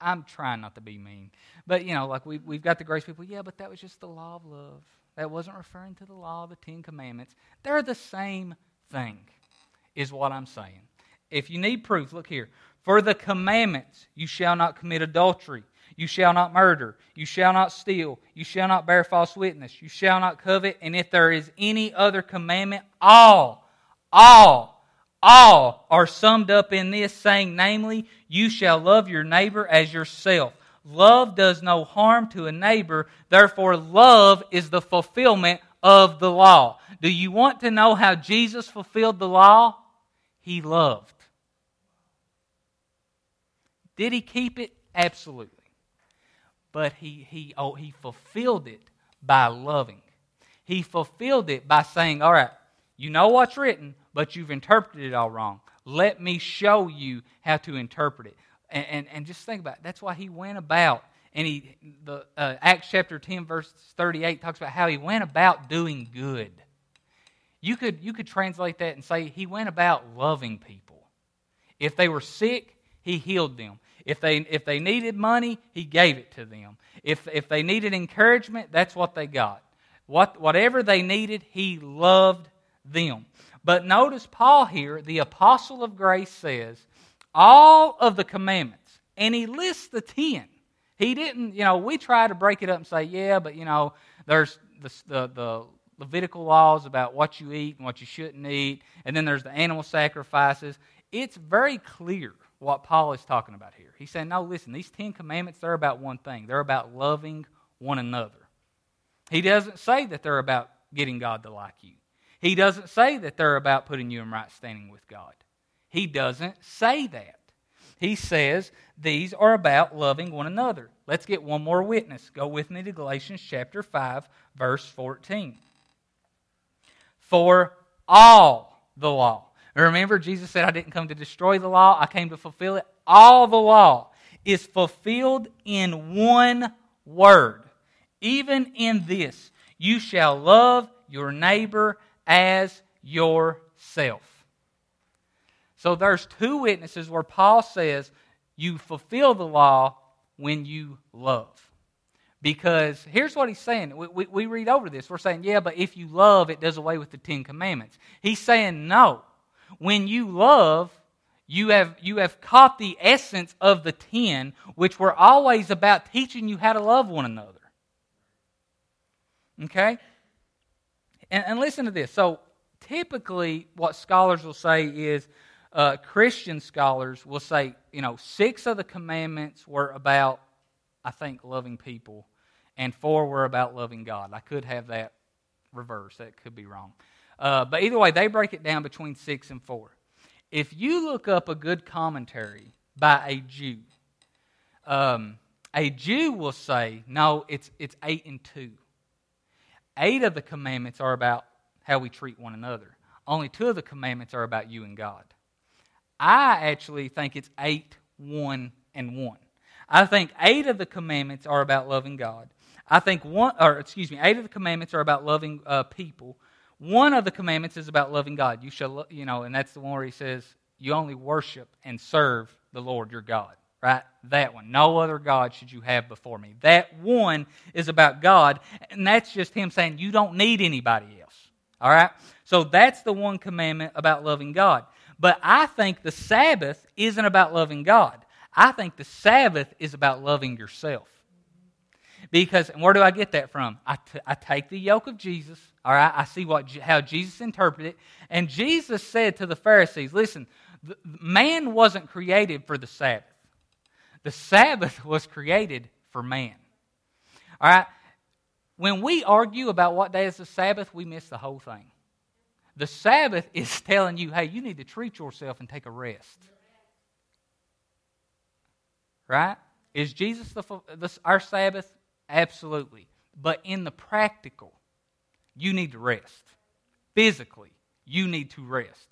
I'm trying not to be mean. But, you know, like we, we've got the grace people, yeah, but that was just the law of love. That wasn't referring to the law of the Ten Commandments. They're the same thing is what I'm saying. If you need proof, look here. For the commandments, you shall not commit adultery. You shall not murder. You shall not steal. You shall not bear false witness. You shall not covet. And if there is any other commandment, all, all, all are summed up in this, saying, namely, you shall love your neighbor as yourself. Love does no harm to a neighbor. Therefore, love is the fulfillment of the law. Do you want to know how Jesus fulfilled the law? He loved. Did he keep it? Absolutely. But he, he, oh, he fulfilled it by loving. He fulfilled it by saying, All right, you know what's written, but you've interpreted it all wrong. Let me show you how to interpret it. And, and, and just think about it. That's why he went about. And he, the uh, Acts chapter 10, verse 38 talks about how he went about doing good. You could, you could translate that and say he went about loving people. If they were sick, he healed them. If they, if they needed money, he gave it to them. If, if they needed encouragement, that's what they got. What, whatever they needed, he loved them. But notice Paul here, the apostle of grace, says all of the commandments, and he lists the ten. He didn't, you know, we try to break it up and say, yeah, but, you know, there's the, the, the Levitical laws about what you eat and what you shouldn't eat, and then there's the animal sacrifices. It's very clear what Paul is talking about here. He's saying, no, listen, these Ten Commandments, they're about one thing. They're about loving one another. He doesn't say that they're about getting God to like you. He doesn't say that they're about putting you in right standing with God. He doesn't say that. He says these are about loving one another. Let's get one more witness. Go with me to Galatians chapter 5, verse 14 for all the law. Remember, Jesus said, I didn't come to destroy the law, I came to fulfill it. All the law is fulfilled in one word. Even in this, you shall love your neighbor as yourself. So there's two witnesses where Paul says you fulfill the law when you love. Because here's what he's saying. We, we, we, read over this. We're saying, yeah, but if you love, it does away with the Ten Commandments. He's saying, no. When you love, you have, you have caught the essence of the ten, which were always about teaching you how to love one another. Okay? And, and listen to this. So, typically, what scholars will say is uh, Christian scholars will say, you know, six of the commandments were about I think, loving people, and four were about loving God. I could have that reversed. That could be wrong. Uh, but either way, they break it down between six and four. If you look up a good commentary by a Jew, um, a Jew will say, no, it's, it's eight and two. Eight of the commandments are about how we treat one another. Only two of the commandments are about you and God. I actually think it's eight, one, and one. I think eight of the commandments are about loving God. I think one, or excuse me, eight of the commandments are about loving uh, people. One of the commandments is about loving God. You shall, you know, and that's the one where he says, you only worship and serve the Lord your God. Right? That one. No other God should you have before me. That one is about God, and that's just him saying, you don't need anybody else. All right? So that's the one commandment about loving God. But I think the Sabbath isn't about loving God. I think the Sabbath is about loving yourself. Because, and where do I get that from? I, t- I take the yoke of Jesus, all right? I see what, how Jesus interpreted it. And Jesus said to the Pharisees, listen, man wasn't created for the Sabbath. The Sabbath was created for man. All right? When we argue about what day is the Sabbath, we miss the whole thing. The Sabbath is telling you, hey, you need to treat yourself and take a rest. Right? Is Jesus the, the, our Sabbath? Absolutely. But in the practical, you need to rest. Physically, you need to rest.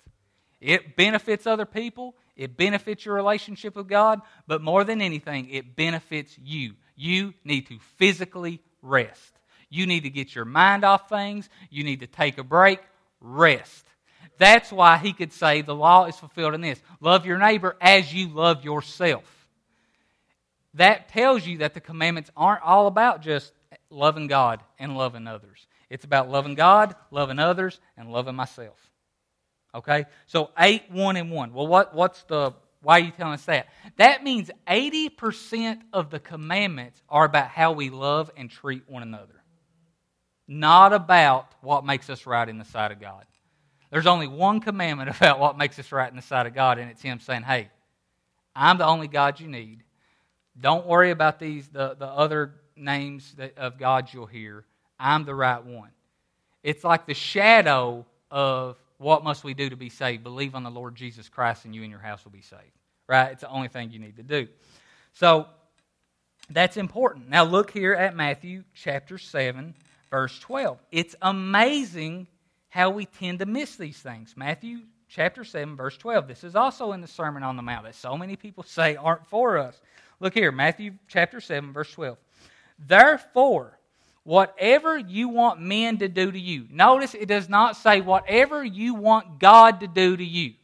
It benefits other people, it benefits your relationship with God, but more than anything, it benefits you. You need to physically rest. You need to get your mind off things. You need to take a break, rest. That's why he could say the law is fulfilled in this love your neighbor as you love yourself that tells you that the commandments aren't all about just loving God and loving others. It's about loving God, loving others, and loving myself. Okay? So 8, 1, and 1. Well, what, what's the, why are you telling us that? That means 80% of the commandments are about how we love and treat one another, not about what makes us right in the sight of God. There's only one commandment about what makes us right in the sight of God, and it's Him saying, hey, I'm the only God you need. Don't worry about these the, the other names that, of God you'll hear. I'm the right one. It's like the shadow of what must we do to be saved? Believe on the Lord Jesus Christ and you and your house will be saved. Right? It's the only thing you need to do. So that's important. Now look here at Matthew chapter 7, verse 12. It's amazing how we tend to miss these things. Matthew chapter 7, verse 12. This is also in the Sermon on the Mount that so many people say aren't for us. Look here, Matthew chapter 7, verse 12. Therefore, whatever you want men to do to you, notice it does not say whatever you want God to do to you.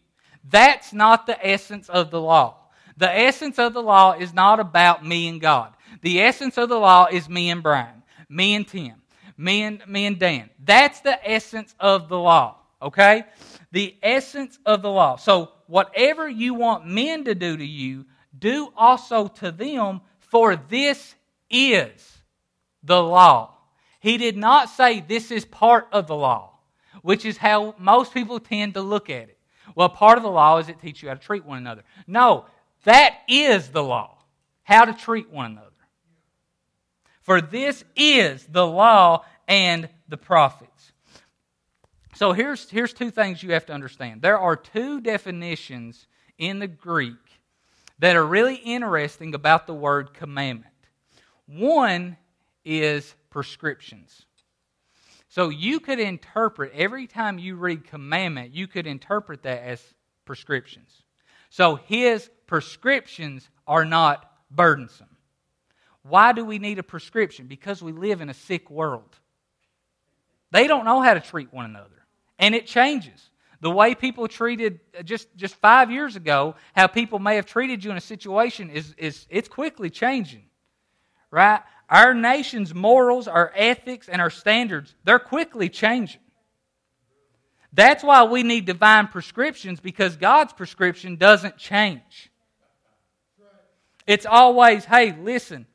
That's not the essence of the law. The essence of the law is not about me and God. The essence of the law is me and Brian, me and Tim, me and, me and Dan. That's the essence of the law, okay? The essence of the law. So, whatever you want men to do to you, do also to them, for this is the law. He did not say this is part of the law, which is how most people tend to look at it. Well, part of the law is it teaches you how to treat one another. No, that is the law, how to treat one another. For this is the law and the prophets. So here's, here's two things you have to understand. There are two definitions in the Greek that are really interesting about the word commandment. One is prescriptions. So you could interpret, every time you read commandment, you could interpret that as prescriptions. So his prescriptions are not burdensome. Why do we need a prescription? Because we live in a sick world. They don't know how to treat one another, and it changes. The way people treated uh, just, just five years ago, how people may have treated you in a situation is, is it's quickly changing. Right? Our nation's morals, our ethics, and our standards, they're quickly changing. That's why we need divine prescriptions because God's prescription doesn't change. It's always, hey, listen,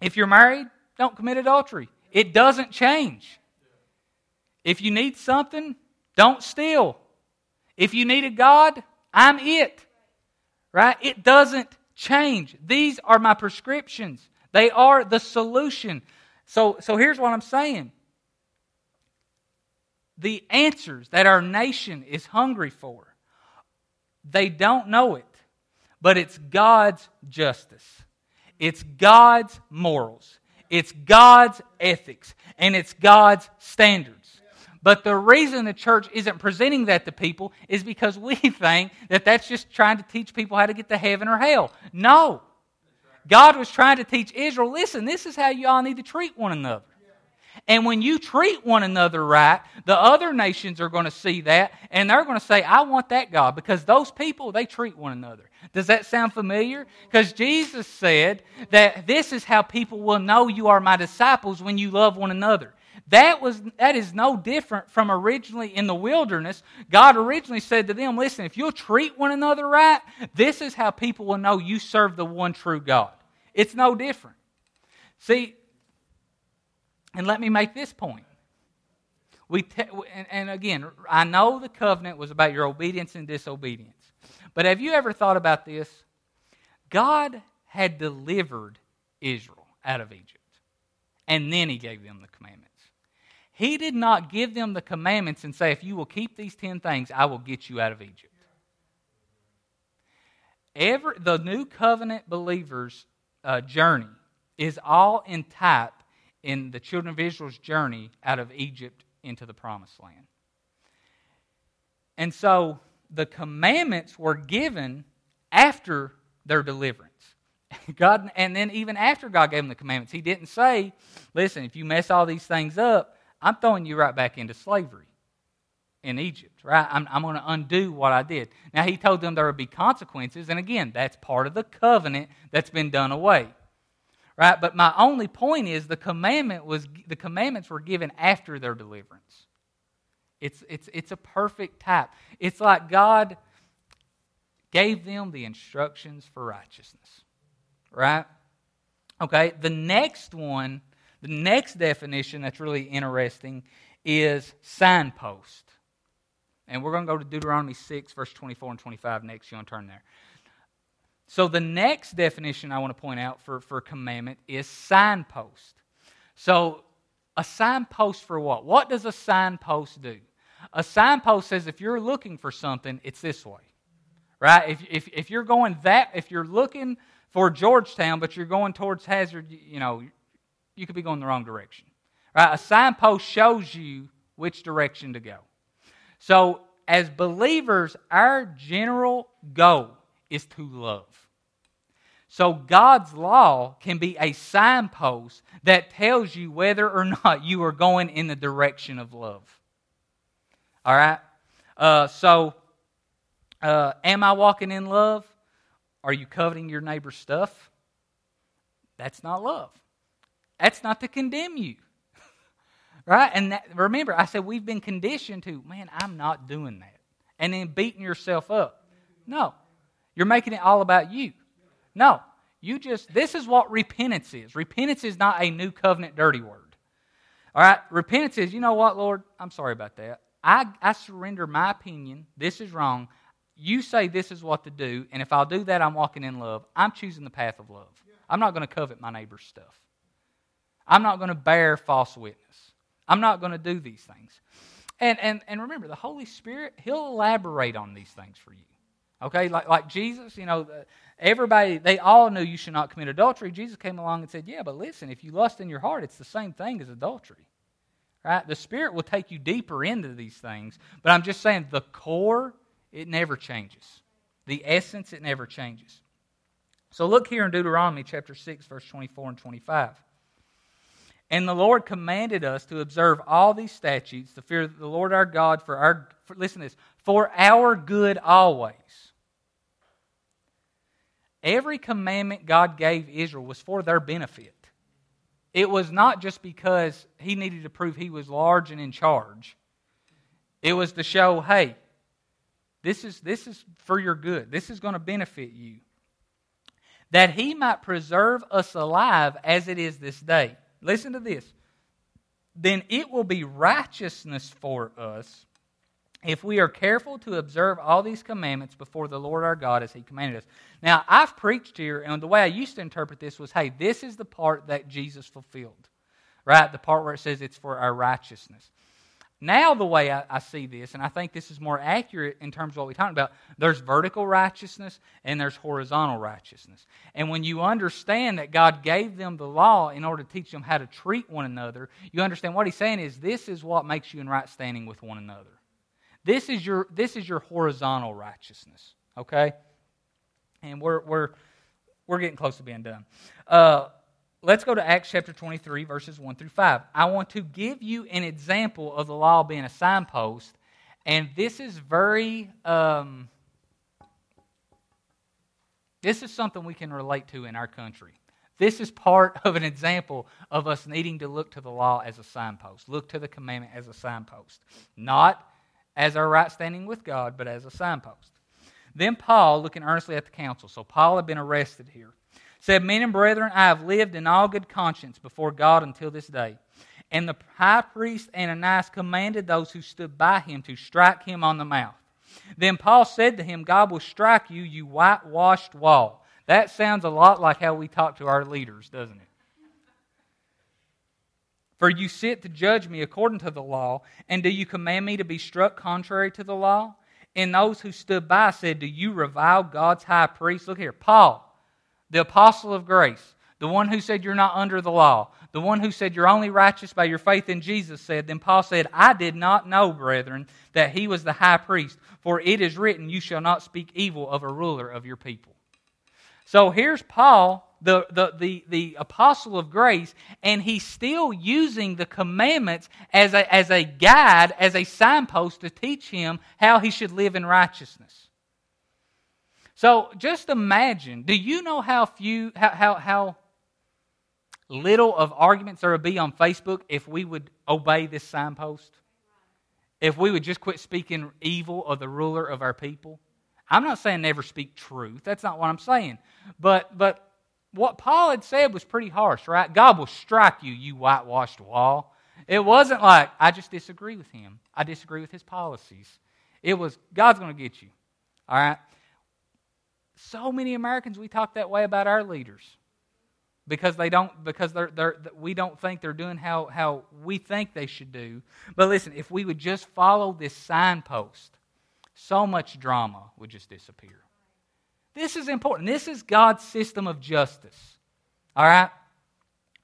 if you're married, don't commit adultery. It doesn't change. If you need something, don't steal. If you need a God, I'm it. Right? It doesn't change. These are my prescriptions. They are the solution. So, so here's what I'm saying the answers that our nation is hungry for, they don't know it, but it's God's justice, it's God's morals, it's God's ethics, and it's God's standards. But the reason the church isn't presenting that to people is because we think that that's just trying to teach people how to get to heaven or hell. No. God was trying to teach Israel listen, this is how you all need to treat one another. And when you treat one another right, the other nations are going to see that and they're going to say, I want that God because those people, they treat one another. Does that sound familiar? Because Jesus said that this is how people will know you are my disciples when you love one another. That, was, that is no different from originally in the wilderness. God originally said to them, Listen, if you'll treat one another right, this is how people will know you serve the one true God. It's no different. See, and let me make this point. We te- and, and again, I know the covenant was about your obedience and disobedience. But have you ever thought about this? God had delivered Israel out of Egypt, and then he gave them the commandments. He did not give them the commandments and say, if you will keep these 10 things, I will get you out of Egypt. Every, the new covenant believers' uh, journey is all in type in the children of Israel's journey out of Egypt into the promised land. And so the commandments were given after their deliverance. God, and then even after God gave them the commandments, He didn't say, listen, if you mess all these things up, I'm throwing you right back into slavery in Egypt, right? I'm, I'm going to undo what I did. Now, he told them there would be consequences, and again, that's part of the covenant that's been done away. Right? But my only point is the commandment was the commandments were given after their deliverance. It's, it's, it's a perfect type. It's like God gave them the instructions for righteousness. Right? Okay, the next one the next definition that's really interesting is signpost. And we're going to go to Deuteronomy 6, verse 24 and 25 next. You want to turn there. So, the next definition I want to point out for, for commandment is signpost. So, a signpost for what? What does a signpost do? A signpost says if you're looking for something, it's this way. Right? If, if, if you're going that, if you're looking for Georgetown, but you're going towards Hazard, you know, you could be going the wrong direction. Right? A signpost shows you which direction to go. So, as believers, our general goal is to love. So, God's law can be a signpost that tells you whether or not you are going in the direction of love. All right? Uh, so, uh, am I walking in love? Are you coveting your neighbor's stuff? That's not love. That's not to condemn you. right? And that, remember, I said we've been conditioned to, man, I'm not doing that. And then beating yourself up. No. You're making it all about you. No. You just, this is what repentance is. Repentance is not a new covenant dirty word. All right? Repentance is, you know what, Lord? I'm sorry about that. I, I surrender my opinion. This is wrong. You say this is what to do, and if I'll do that, I'm walking in love. I'm choosing the path of love. I'm not going to covet my neighbor's stuff. I'm not going to bear false witness. I'm not going to do these things. And, and, and remember, the Holy Spirit, He'll elaborate on these things for you. Okay? Like, like Jesus, you know, everybody, they all knew you should not commit adultery. Jesus came along and said, Yeah, but listen, if you lust in your heart, it's the same thing as adultery. Right? The Spirit will take you deeper into these things. But I'm just saying, the core, it never changes. The essence, it never changes. So look here in Deuteronomy chapter 6, verse 24 and 25. And the Lord commanded us to observe all these statutes, to fear the Lord our God for our, for, listen this, for our good always. Every commandment God gave Israel was for their benefit. It was not just because he needed to prove he was large and in charge. It was to show, hey, this is, this is for your good. This is going to benefit you. That he might preserve us alive as it is this day. Listen to this. Then it will be righteousness for us if we are careful to observe all these commandments before the Lord our God as He commanded us. Now, I've preached here, and the way I used to interpret this was hey, this is the part that Jesus fulfilled, right? The part where it says it's for our righteousness. Now, the way I, I, see this, and I think this is more accurate in terms of what we're talking about, there's vertical righteousness and there's horizontal righteousness. And when you understand that God gave them the law in order to teach them how to treat one another, you understand what He's saying is this is what makes you in right standing with one another. This is your, this is your horizontal righteousness, okay? And we're, we're, we're getting close to being done. Uh, let's go to Acts chapter 23, verses 1 through 5. I want to give you an example of the law being a signpost, and this is very. Um, this is something we can relate to in our country. This is part of an example of us needing to look to the law as a signpost, look to the commandment as a signpost. Not as our right standing with God, but as a signpost. Then Paul, looking earnestly at the council, so Paul had been arrested here said, Men and brethren, I have lived in all good conscience before God until this day. And the high priest Ananias commanded those who stood by him to strike him on the mouth. Then Paul said to him, God will strike you, you whitewashed wall. That sounds a lot like how we talk to our leaders, doesn't it? For you sit to judge me according to the law, and do you command me to be struck contrary to the law? And those who stood by said, Do you revile God's high priest? Look here, Paul the apostle of grace, the one who said you're not under the law, the one who said you're only righteous by your faith in Jesus, said, Then Paul said, I did not know, brethren, that he was the high priest, for it is written, You shall not speak evil of a ruler of your people. So here's Paul, the, the, the, the apostle of grace, and he's still using the commandments as a, as a guide, as a signpost to teach him how he should live in righteousness. So just imagine, do you know how few, how, how, how little of arguments there would be on Facebook if we would obey this signpost? If we would just quit speaking evil of the ruler of our people? I'm not saying never speak truth. That's not what I'm saying. But, but what Paul had said was pretty harsh, right? God will strike you, you whitewashed wall. It wasn't like, I just disagree with him. I disagree with his policies. It was, God's going to get you. All right? So many Americans we talk that way about our leaders because they don't because they're, they're we don't think they're doing how, how we think they should do. But listen, if we would just follow this signpost, so much drama would just disappear. This is important. This is God's system of justice. All right?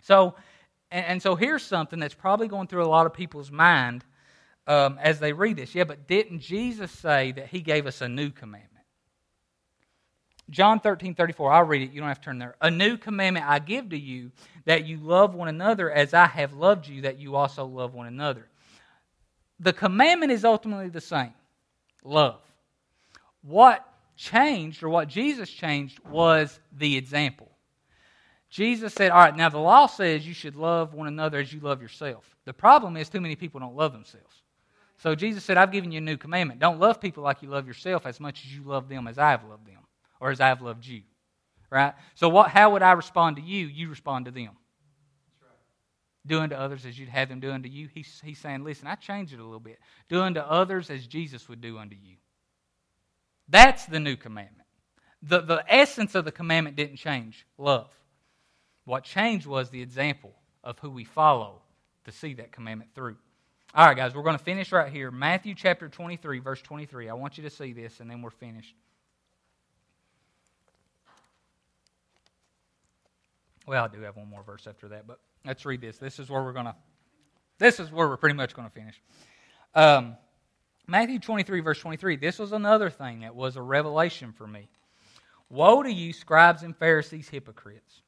So, and, and so here's something that's probably going through a lot of people's mind um, as they read this. Yeah, but didn't Jesus say that he gave us a new commandment? John 13, 34, I'll read it. You don't have to turn there. A new commandment I give to you, that you love one another as I have loved you, that you also love one another. The commandment is ultimately the same love. What changed, or what Jesus changed, was the example. Jesus said, All right, now the law says you should love one another as you love yourself. The problem is, too many people don't love themselves. So Jesus said, I've given you a new commandment. Don't love people like you love yourself as much as you love them as I have loved them or as I have loved you. Right? So what how would I respond to you? You respond to them. Doing to others as you'd have them do unto you. He's, he's saying, listen, I changed it a little bit. Doing to others as Jesus would do unto you. That's the new commandment. The, the essence of the commandment didn't change love. What changed was the example of who we follow to see that commandment through. All right, guys, we're going to finish right here. Matthew chapter 23, verse 23. I want you to see this, and then we're finished. Well, I do have one more verse after that, but let's read this. This is where we're going to, this is where we're pretty much going to finish. Um, Matthew 23, verse 23. This was another thing that was a revelation for me. Woe to you, scribes and Pharisees, hypocrites!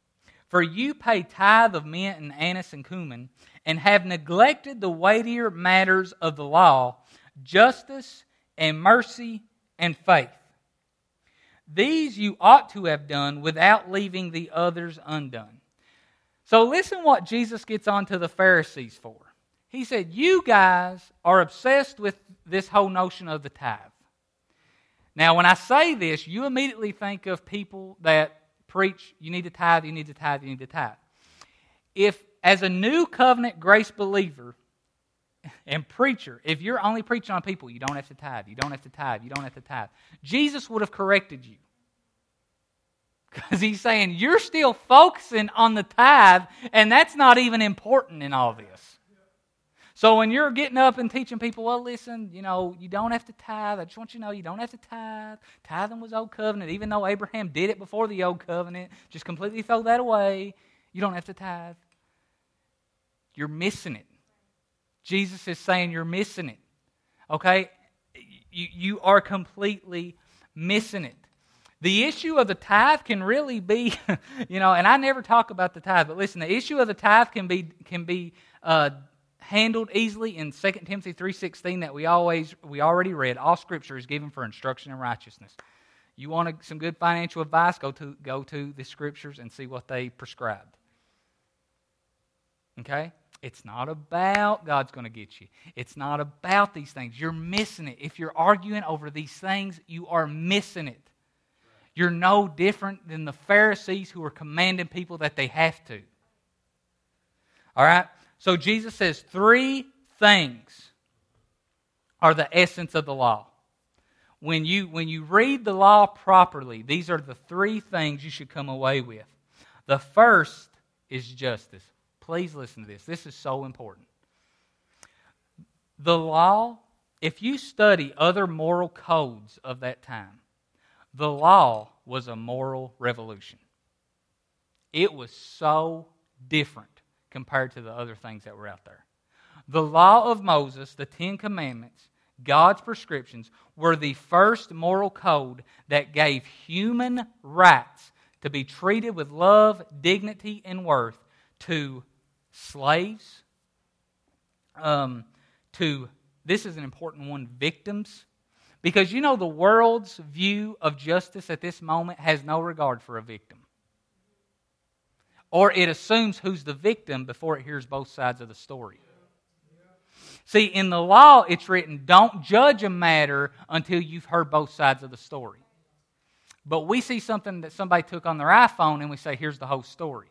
For you pay tithe of mint and anise and cumin, and have neglected the weightier matters of the law, justice and mercy and faith. These you ought to have done without leaving the others undone. So listen what Jesus gets on to the Pharisees for. He said, You guys are obsessed with this whole notion of the tithe. Now, when I say this, you immediately think of people that preach, you need to tithe, you need to tithe, you need to tithe. If, as a new covenant grace believer and preacher, if you're only preaching on people, you don't have to tithe, you don't have to tithe, you don't have to tithe, Jesus would have corrected you. Because he's saying you're still focusing on the tithe, and that's not even important in all this. So when you're getting up and teaching people, well, listen, you know, you don't have to tithe. I just want you to know you don't have to tithe. Tithing was old covenant, even though Abraham did it before the old covenant. Just completely throw that away. You don't have to tithe. You're missing it. Jesus is saying you're missing it. Okay? You, you are completely missing it. The issue of the tithe can really be, you know, and I never talk about the tithe, but listen, the issue of the tithe can be can be uh, handled easily in 2 Timothy 3:16 that we always we already read. All scripture is given for instruction in righteousness. You want some good financial advice, go to go to the scriptures and see what they prescribed. Okay? It's not about God's going to get you. It's not about these things. You're missing it. If you're arguing over these things, you are missing it. You're no different than the Pharisees who are commanding people that they have to. All right? So Jesus says three things are the essence of the law. When you, when you read the law properly, these are the three things you should come away with. The first is justice. Please listen to this. This is so important. The law, if you study other moral codes of that time, the law was a moral revolution. It was so different compared to the other things that were out there. The law of Moses, the Ten Commandments, God's prescriptions, were the first moral code that gave human rights to be treated with love, dignity, and worth to slaves, um, to, this is an important one, victims. Because you know, the world's view of justice at this moment has no regard for a victim or it assumes who's the victim before it hears both sides of the story. See, in the law, it's written, don't judge a matter until you've heard both sides of the story. But we see something that somebody took on their iPhone and we say, here's the whole story.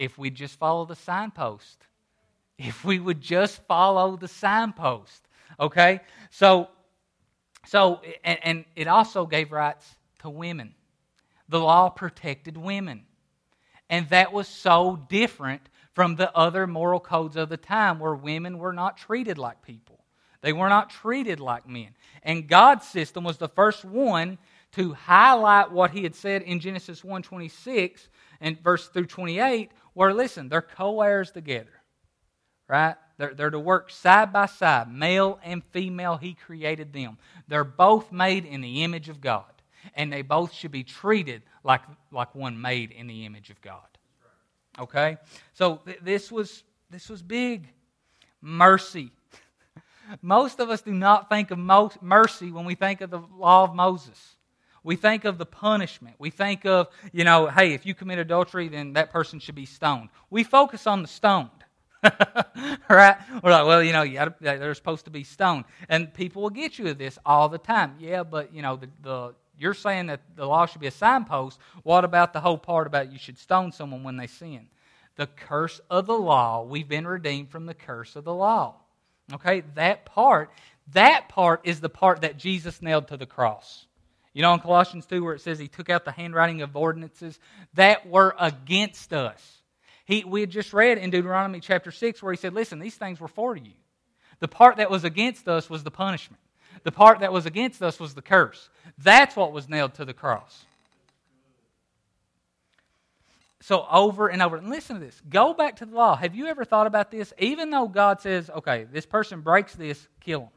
If we just follow the signpost, if we would just follow the signpost, okay? So, so and, and it also gave rights to women. The law protected women. And that was so different from the other moral codes of the time where women were not treated like people. They were not treated like men. And God's system was the first one to highlight what he had said in Genesis 1:26 and verse through 28 where listen, they're co-heirs together. Right? They're, they're to work side by side, male and female, he created them. They're both made in the image of God and they both should be treated like, like one made in the image of God. Okay? So th- this, was, this was big. Mercy. Most of us do not think of mercy when we think of the law of Moses. We think of the punishment. We think of, you know, hey, if you commit adultery, then that person should be stoned. We focus on the stoned. right? We're like, well, you know, you gotta, they're supposed to be stoned. And people will get you with this all the time. Yeah, but, you know, the, the you're saying that the law should be a signpost. What about the whole part about you should stone someone when they sin? The curse of the law, we've been redeemed from the curse of the law. Okay, that part, that part is the part that Jesus nailed to the cross. You know, in Colossians 2, where it says he took out the handwriting of ordinances that were against us. He, we had just read in Deuteronomy chapter 6 where he said, Listen, these things were for you. The part that was against us was the punishment. The part that was against us was the curse. That's what was nailed to the cross. So, over and over. And listen to this. Go back to the law. Have you ever thought about this? Even though God says, okay, this person breaks this, kill him.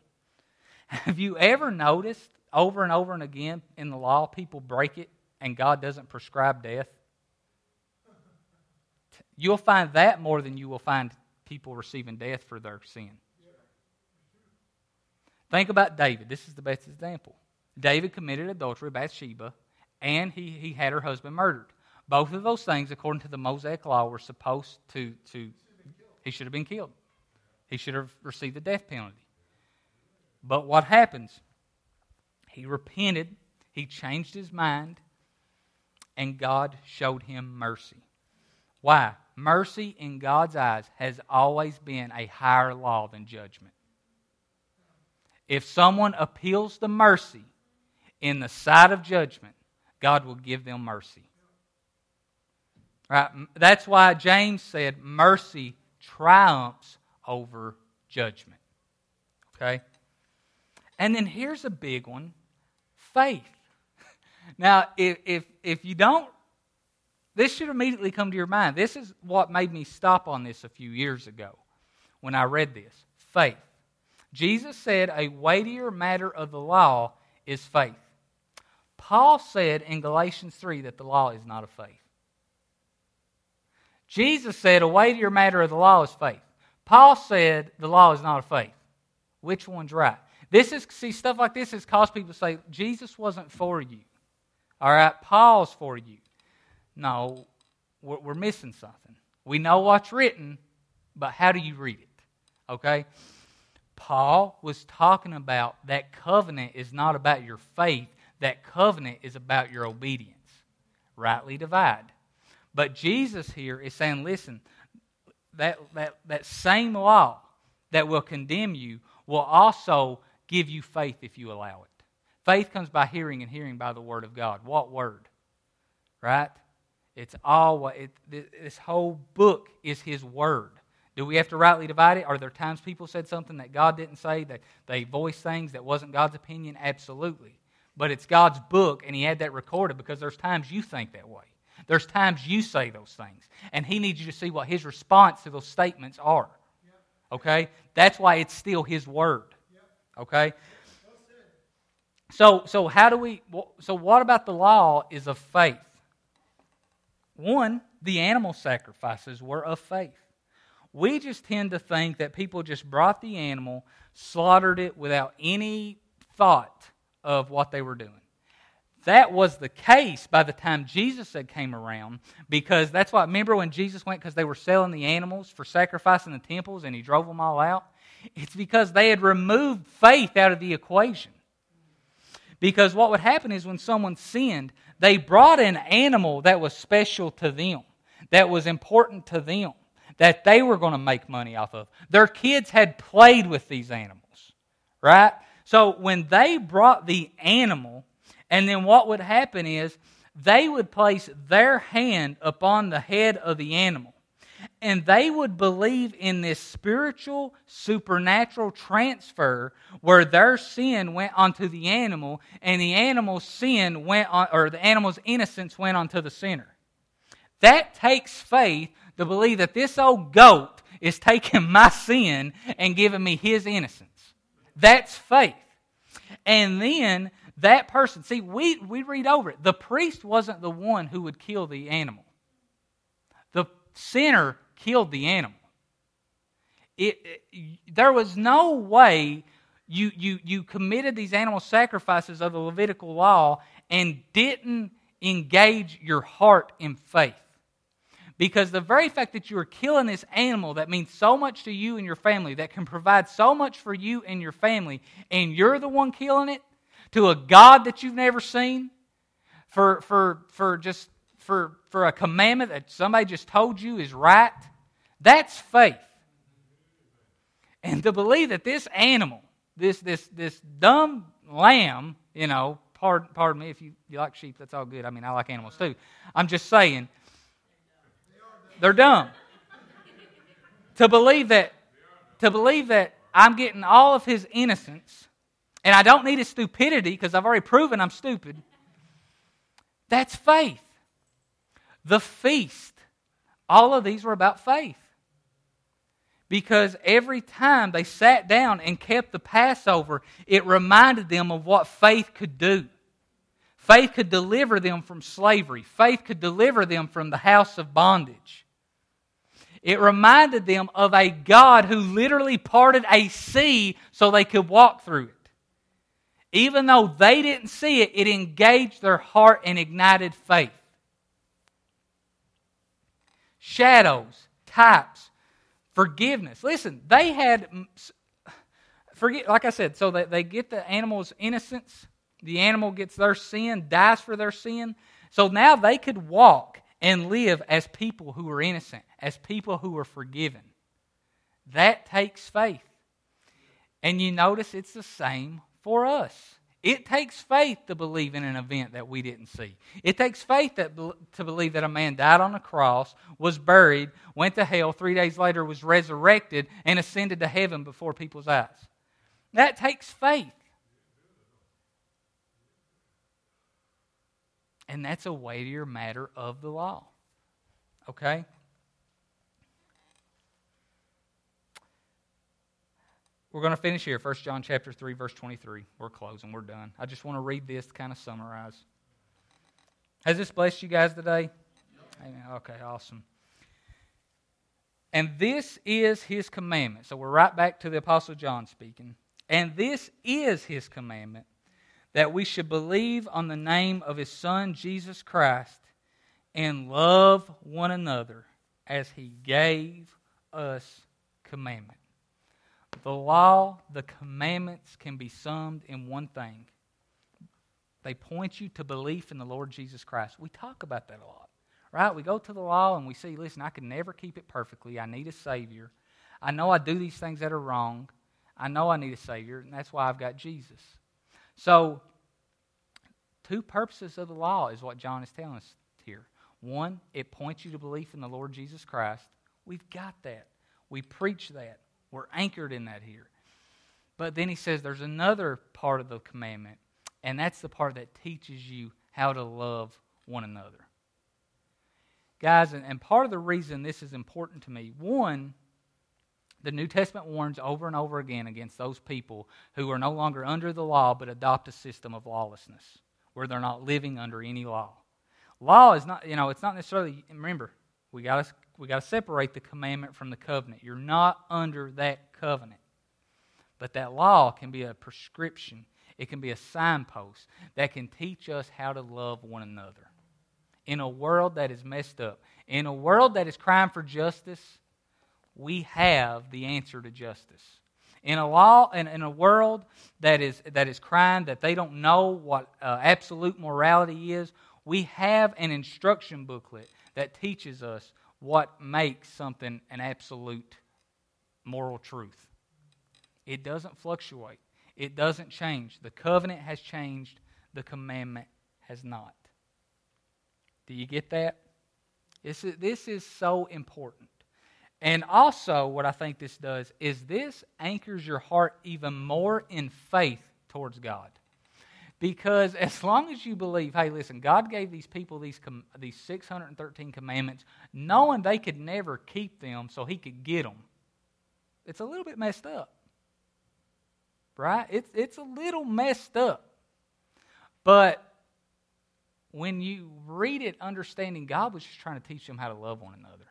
Have you ever noticed over and over and again in the law, people break it and God doesn't prescribe death? you'll find that more than you will find people receiving death for their sin. Think about David. This is the best example. David committed adultery, with Bathsheba, and he, he had her husband murdered. Both of those things, according to the Mosaic law, were supposed to, to he should have been killed. He should have received the death penalty. But what happens? He repented, he changed his mind, and God showed him mercy. Why? Mercy in God's eyes has always been a higher law than judgment. If someone appeals to mercy in the sight of judgment, God will give them mercy. Right? That's why James said mercy triumphs over judgment. Okay? And then here's a big one faith. Now, if, if, if you don't, this should immediately come to your mind. This is what made me stop on this a few years ago when I read this faith. Jesus said a weightier matter of the law is faith. Paul said in Galatians 3 that the law is not of faith. Jesus said a weightier matter of the law is faith. Paul said the law is not of faith. Which one's right? This is see stuff like this has caused people to say Jesus wasn't for you. All right, Paul's for you. No, we're, we're missing something. We know what's written, but how do you read it? Okay? Paul was talking about that covenant is not about your faith, that covenant is about your obedience. Rightly divide. But Jesus here is saying, listen, that, that, that same law that will condemn you will also give you faith if you allow it. Faith comes by hearing, and hearing by the Word of God. What Word? Right? It's all, it, this whole book is His Word. Do we have to rightly divide it? Are there times people said something that God didn't say, that they voiced things that wasn't God's opinion? Absolutely. But it's God's book, and He had that recorded because there's times you think that way. There's times you say those things. And He needs you to see what His response to those statements are. Okay? That's why it's still His Word. Okay? So, so how do we, so what about the law is of faith? One, the animal sacrifices were of faith. We just tend to think that people just brought the animal, slaughtered it without any thought of what they were doing. That was the case by the time Jesus had came around because that's why, remember when Jesus went because they were selling the animals for sacrifice in the temples and he drove them all out? It's because they had removed faith out of the equation. Because what would happen is when someone sinned, they brought an animal that was special to them, that was important to them, that they were going to make money off of. Their kids had played with these animals, right? So when they brought the animal, and then what would happen is they would place their hand upon the head of the animal. And they would believe in this spiritual, supernatural transfer where their sin went onto the animal and the animal's sin went on, or the animal's innocence went onto the sinner. That takes faith to believe that this old goat is taking my sin and giving me his innocence. That's faith. And then that person, see, we, we read over it. The priest wasn't the one who would kill the animal, sinner killed the animal. It, it, there was no way you, you, you committed these animal sacrifices of the Levitical law and didn't engage your heart in faith. Because the very fact that you are killing this animal that means so much to you and your family, that can provide so much for you and your family, and you're the one killing it, to a God that you've never seen for, for, for just for, for a commandment that somebody just told you is right, that's faith. And to believe that this animal, this, this, this dumb lamb, you know, pardon, pardon me if you, you like sheep, that's all good. I mean, I like animals too. I'm just saying, they're dumb. to believe that, to believe that I'm getting all of his innocence and I don't need his stupidity because I've already proven I'm stupid. That's faith. The feast, all of these were about faith. Because every time they sat down and kept the Passover, it reminded them of what faith could do. Faith could deliver them from slavery, faith could deliver them from the house of bondage. It reminded them of a God who literally parted a sea so they could walk through it. Even though they didn't see it, it engaged their heart and ignited faith. Shadows, types, forgiveness. Listen, they had, forget, like I said, so they, they get the animal's innocence. The animal gets their sin, dies for their sin. So now they could walk and live as people who are innocent, as people who are forgiven. That takes faith. And you notice it's the same for us. It takes faith to believe in an event that we didn't see. It takes faith that, to believe that a man died on a cross, was buried, went to hell, three days later was resurrected, and ascended to heaven before people's eyes. That takes faith. And that's a weightier matter of the law. Okay? We're going to finish here, 1 John chapter 3, verse 23. We're closing. We're done. I just want to read this to kind of summarize. Has this blessed you guys today? Amen. Okay, awesome. And this is his commandment. So we're right back to the Apostle John speaking. And this is his commandment that we should believe on the name of his Son, Jesus Christ, and love one another as he gave us commandment. The law, the commandments can be summed in one thing. They point you to belief in the Lord Jesus Christ. We talk about that a lot, right? We go to the law and we see, listen, I can never keep it perfectly. I need a Savior. I know I do these things that are wrong. I know I need a Savior, and that's why I've got Jesus. So, two purposes of the law is what John is telling us here. One, it points you to belief in the Lord Jesus Christ. We've got that. We preach that. We're anchored in that here. But then he says there's another part of the commandment, and that's the part that teaches you how to love one another. Guys, and, part of the reason this is important to me, one, the New Testament warns over and over again against those people who are no longer under the law but adopt a system of lawlessness where they're not living under any law. Law is not, you know, it's not necessarily, remember, we got to we got to separate the commandment from the covenant. You're not under that covenant. But that law can be a prescription, it can be a signpost that can teach us how to love one another. In a world that is messed up, in a world that is crying for justice, we have the answer to justice. In a law, in, in a world that is that is crying that they don't know what uh, absolute morality is, we have an instruction booklet that teaches us what makes something an absolute moral truth. It doesn't fluctuate. It doesn't change. The covenant has changed, the commandment has not. Do you get that? This is, this is so important. And also, what I think this does is this anchors your heart even more in faith towards God. Because as long as you believe, hey, listen, God gave these people these, com- these 613 commandments, knowing they could never keep them so he could get them, it's a little bit messed up. Right? It's, it's a little messed up. But when you read it, understanding God was just trying to teach them how to love one another.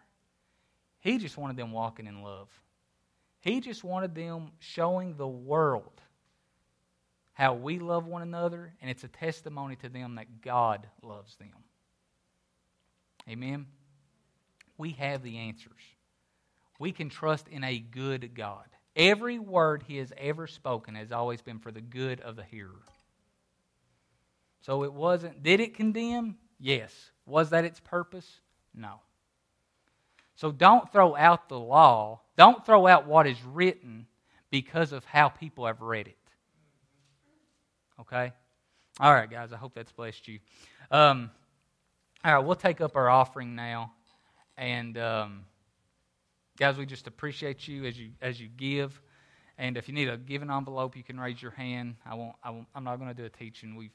He just wanted them walking in love. He just wanted them showing the world how we love one another, and it's a testimony to them that God loves them. Amen? We have the answers. We can trust in a good God. Every word He has ever spoken has always been for the good of the hearer. So it wasn't, did it condemn? Yes. Was that its purpose? No. So don't throw out the law. Don't throw out what is written because of how people have read it. Okay? All right, guys, I hope that's blessed you. Um, all right, we'll take up our offering now. And um, guys, we just appreciate you as you as you give. And if you need a giving envelope, you can raise your hand. I won't. I won't I'm not going to do a teaching. We've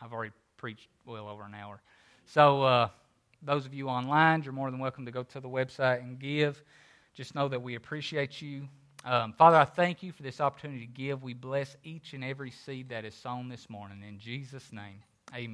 I've already preached well over an hour. So uh, those of you online, you're more than welcome to go to the website and give. Just know that we appreciate you. Um, Father, I thank you for this opportunity to give. We bless each and every seed that is sown this morning. In Jesus' name, amen.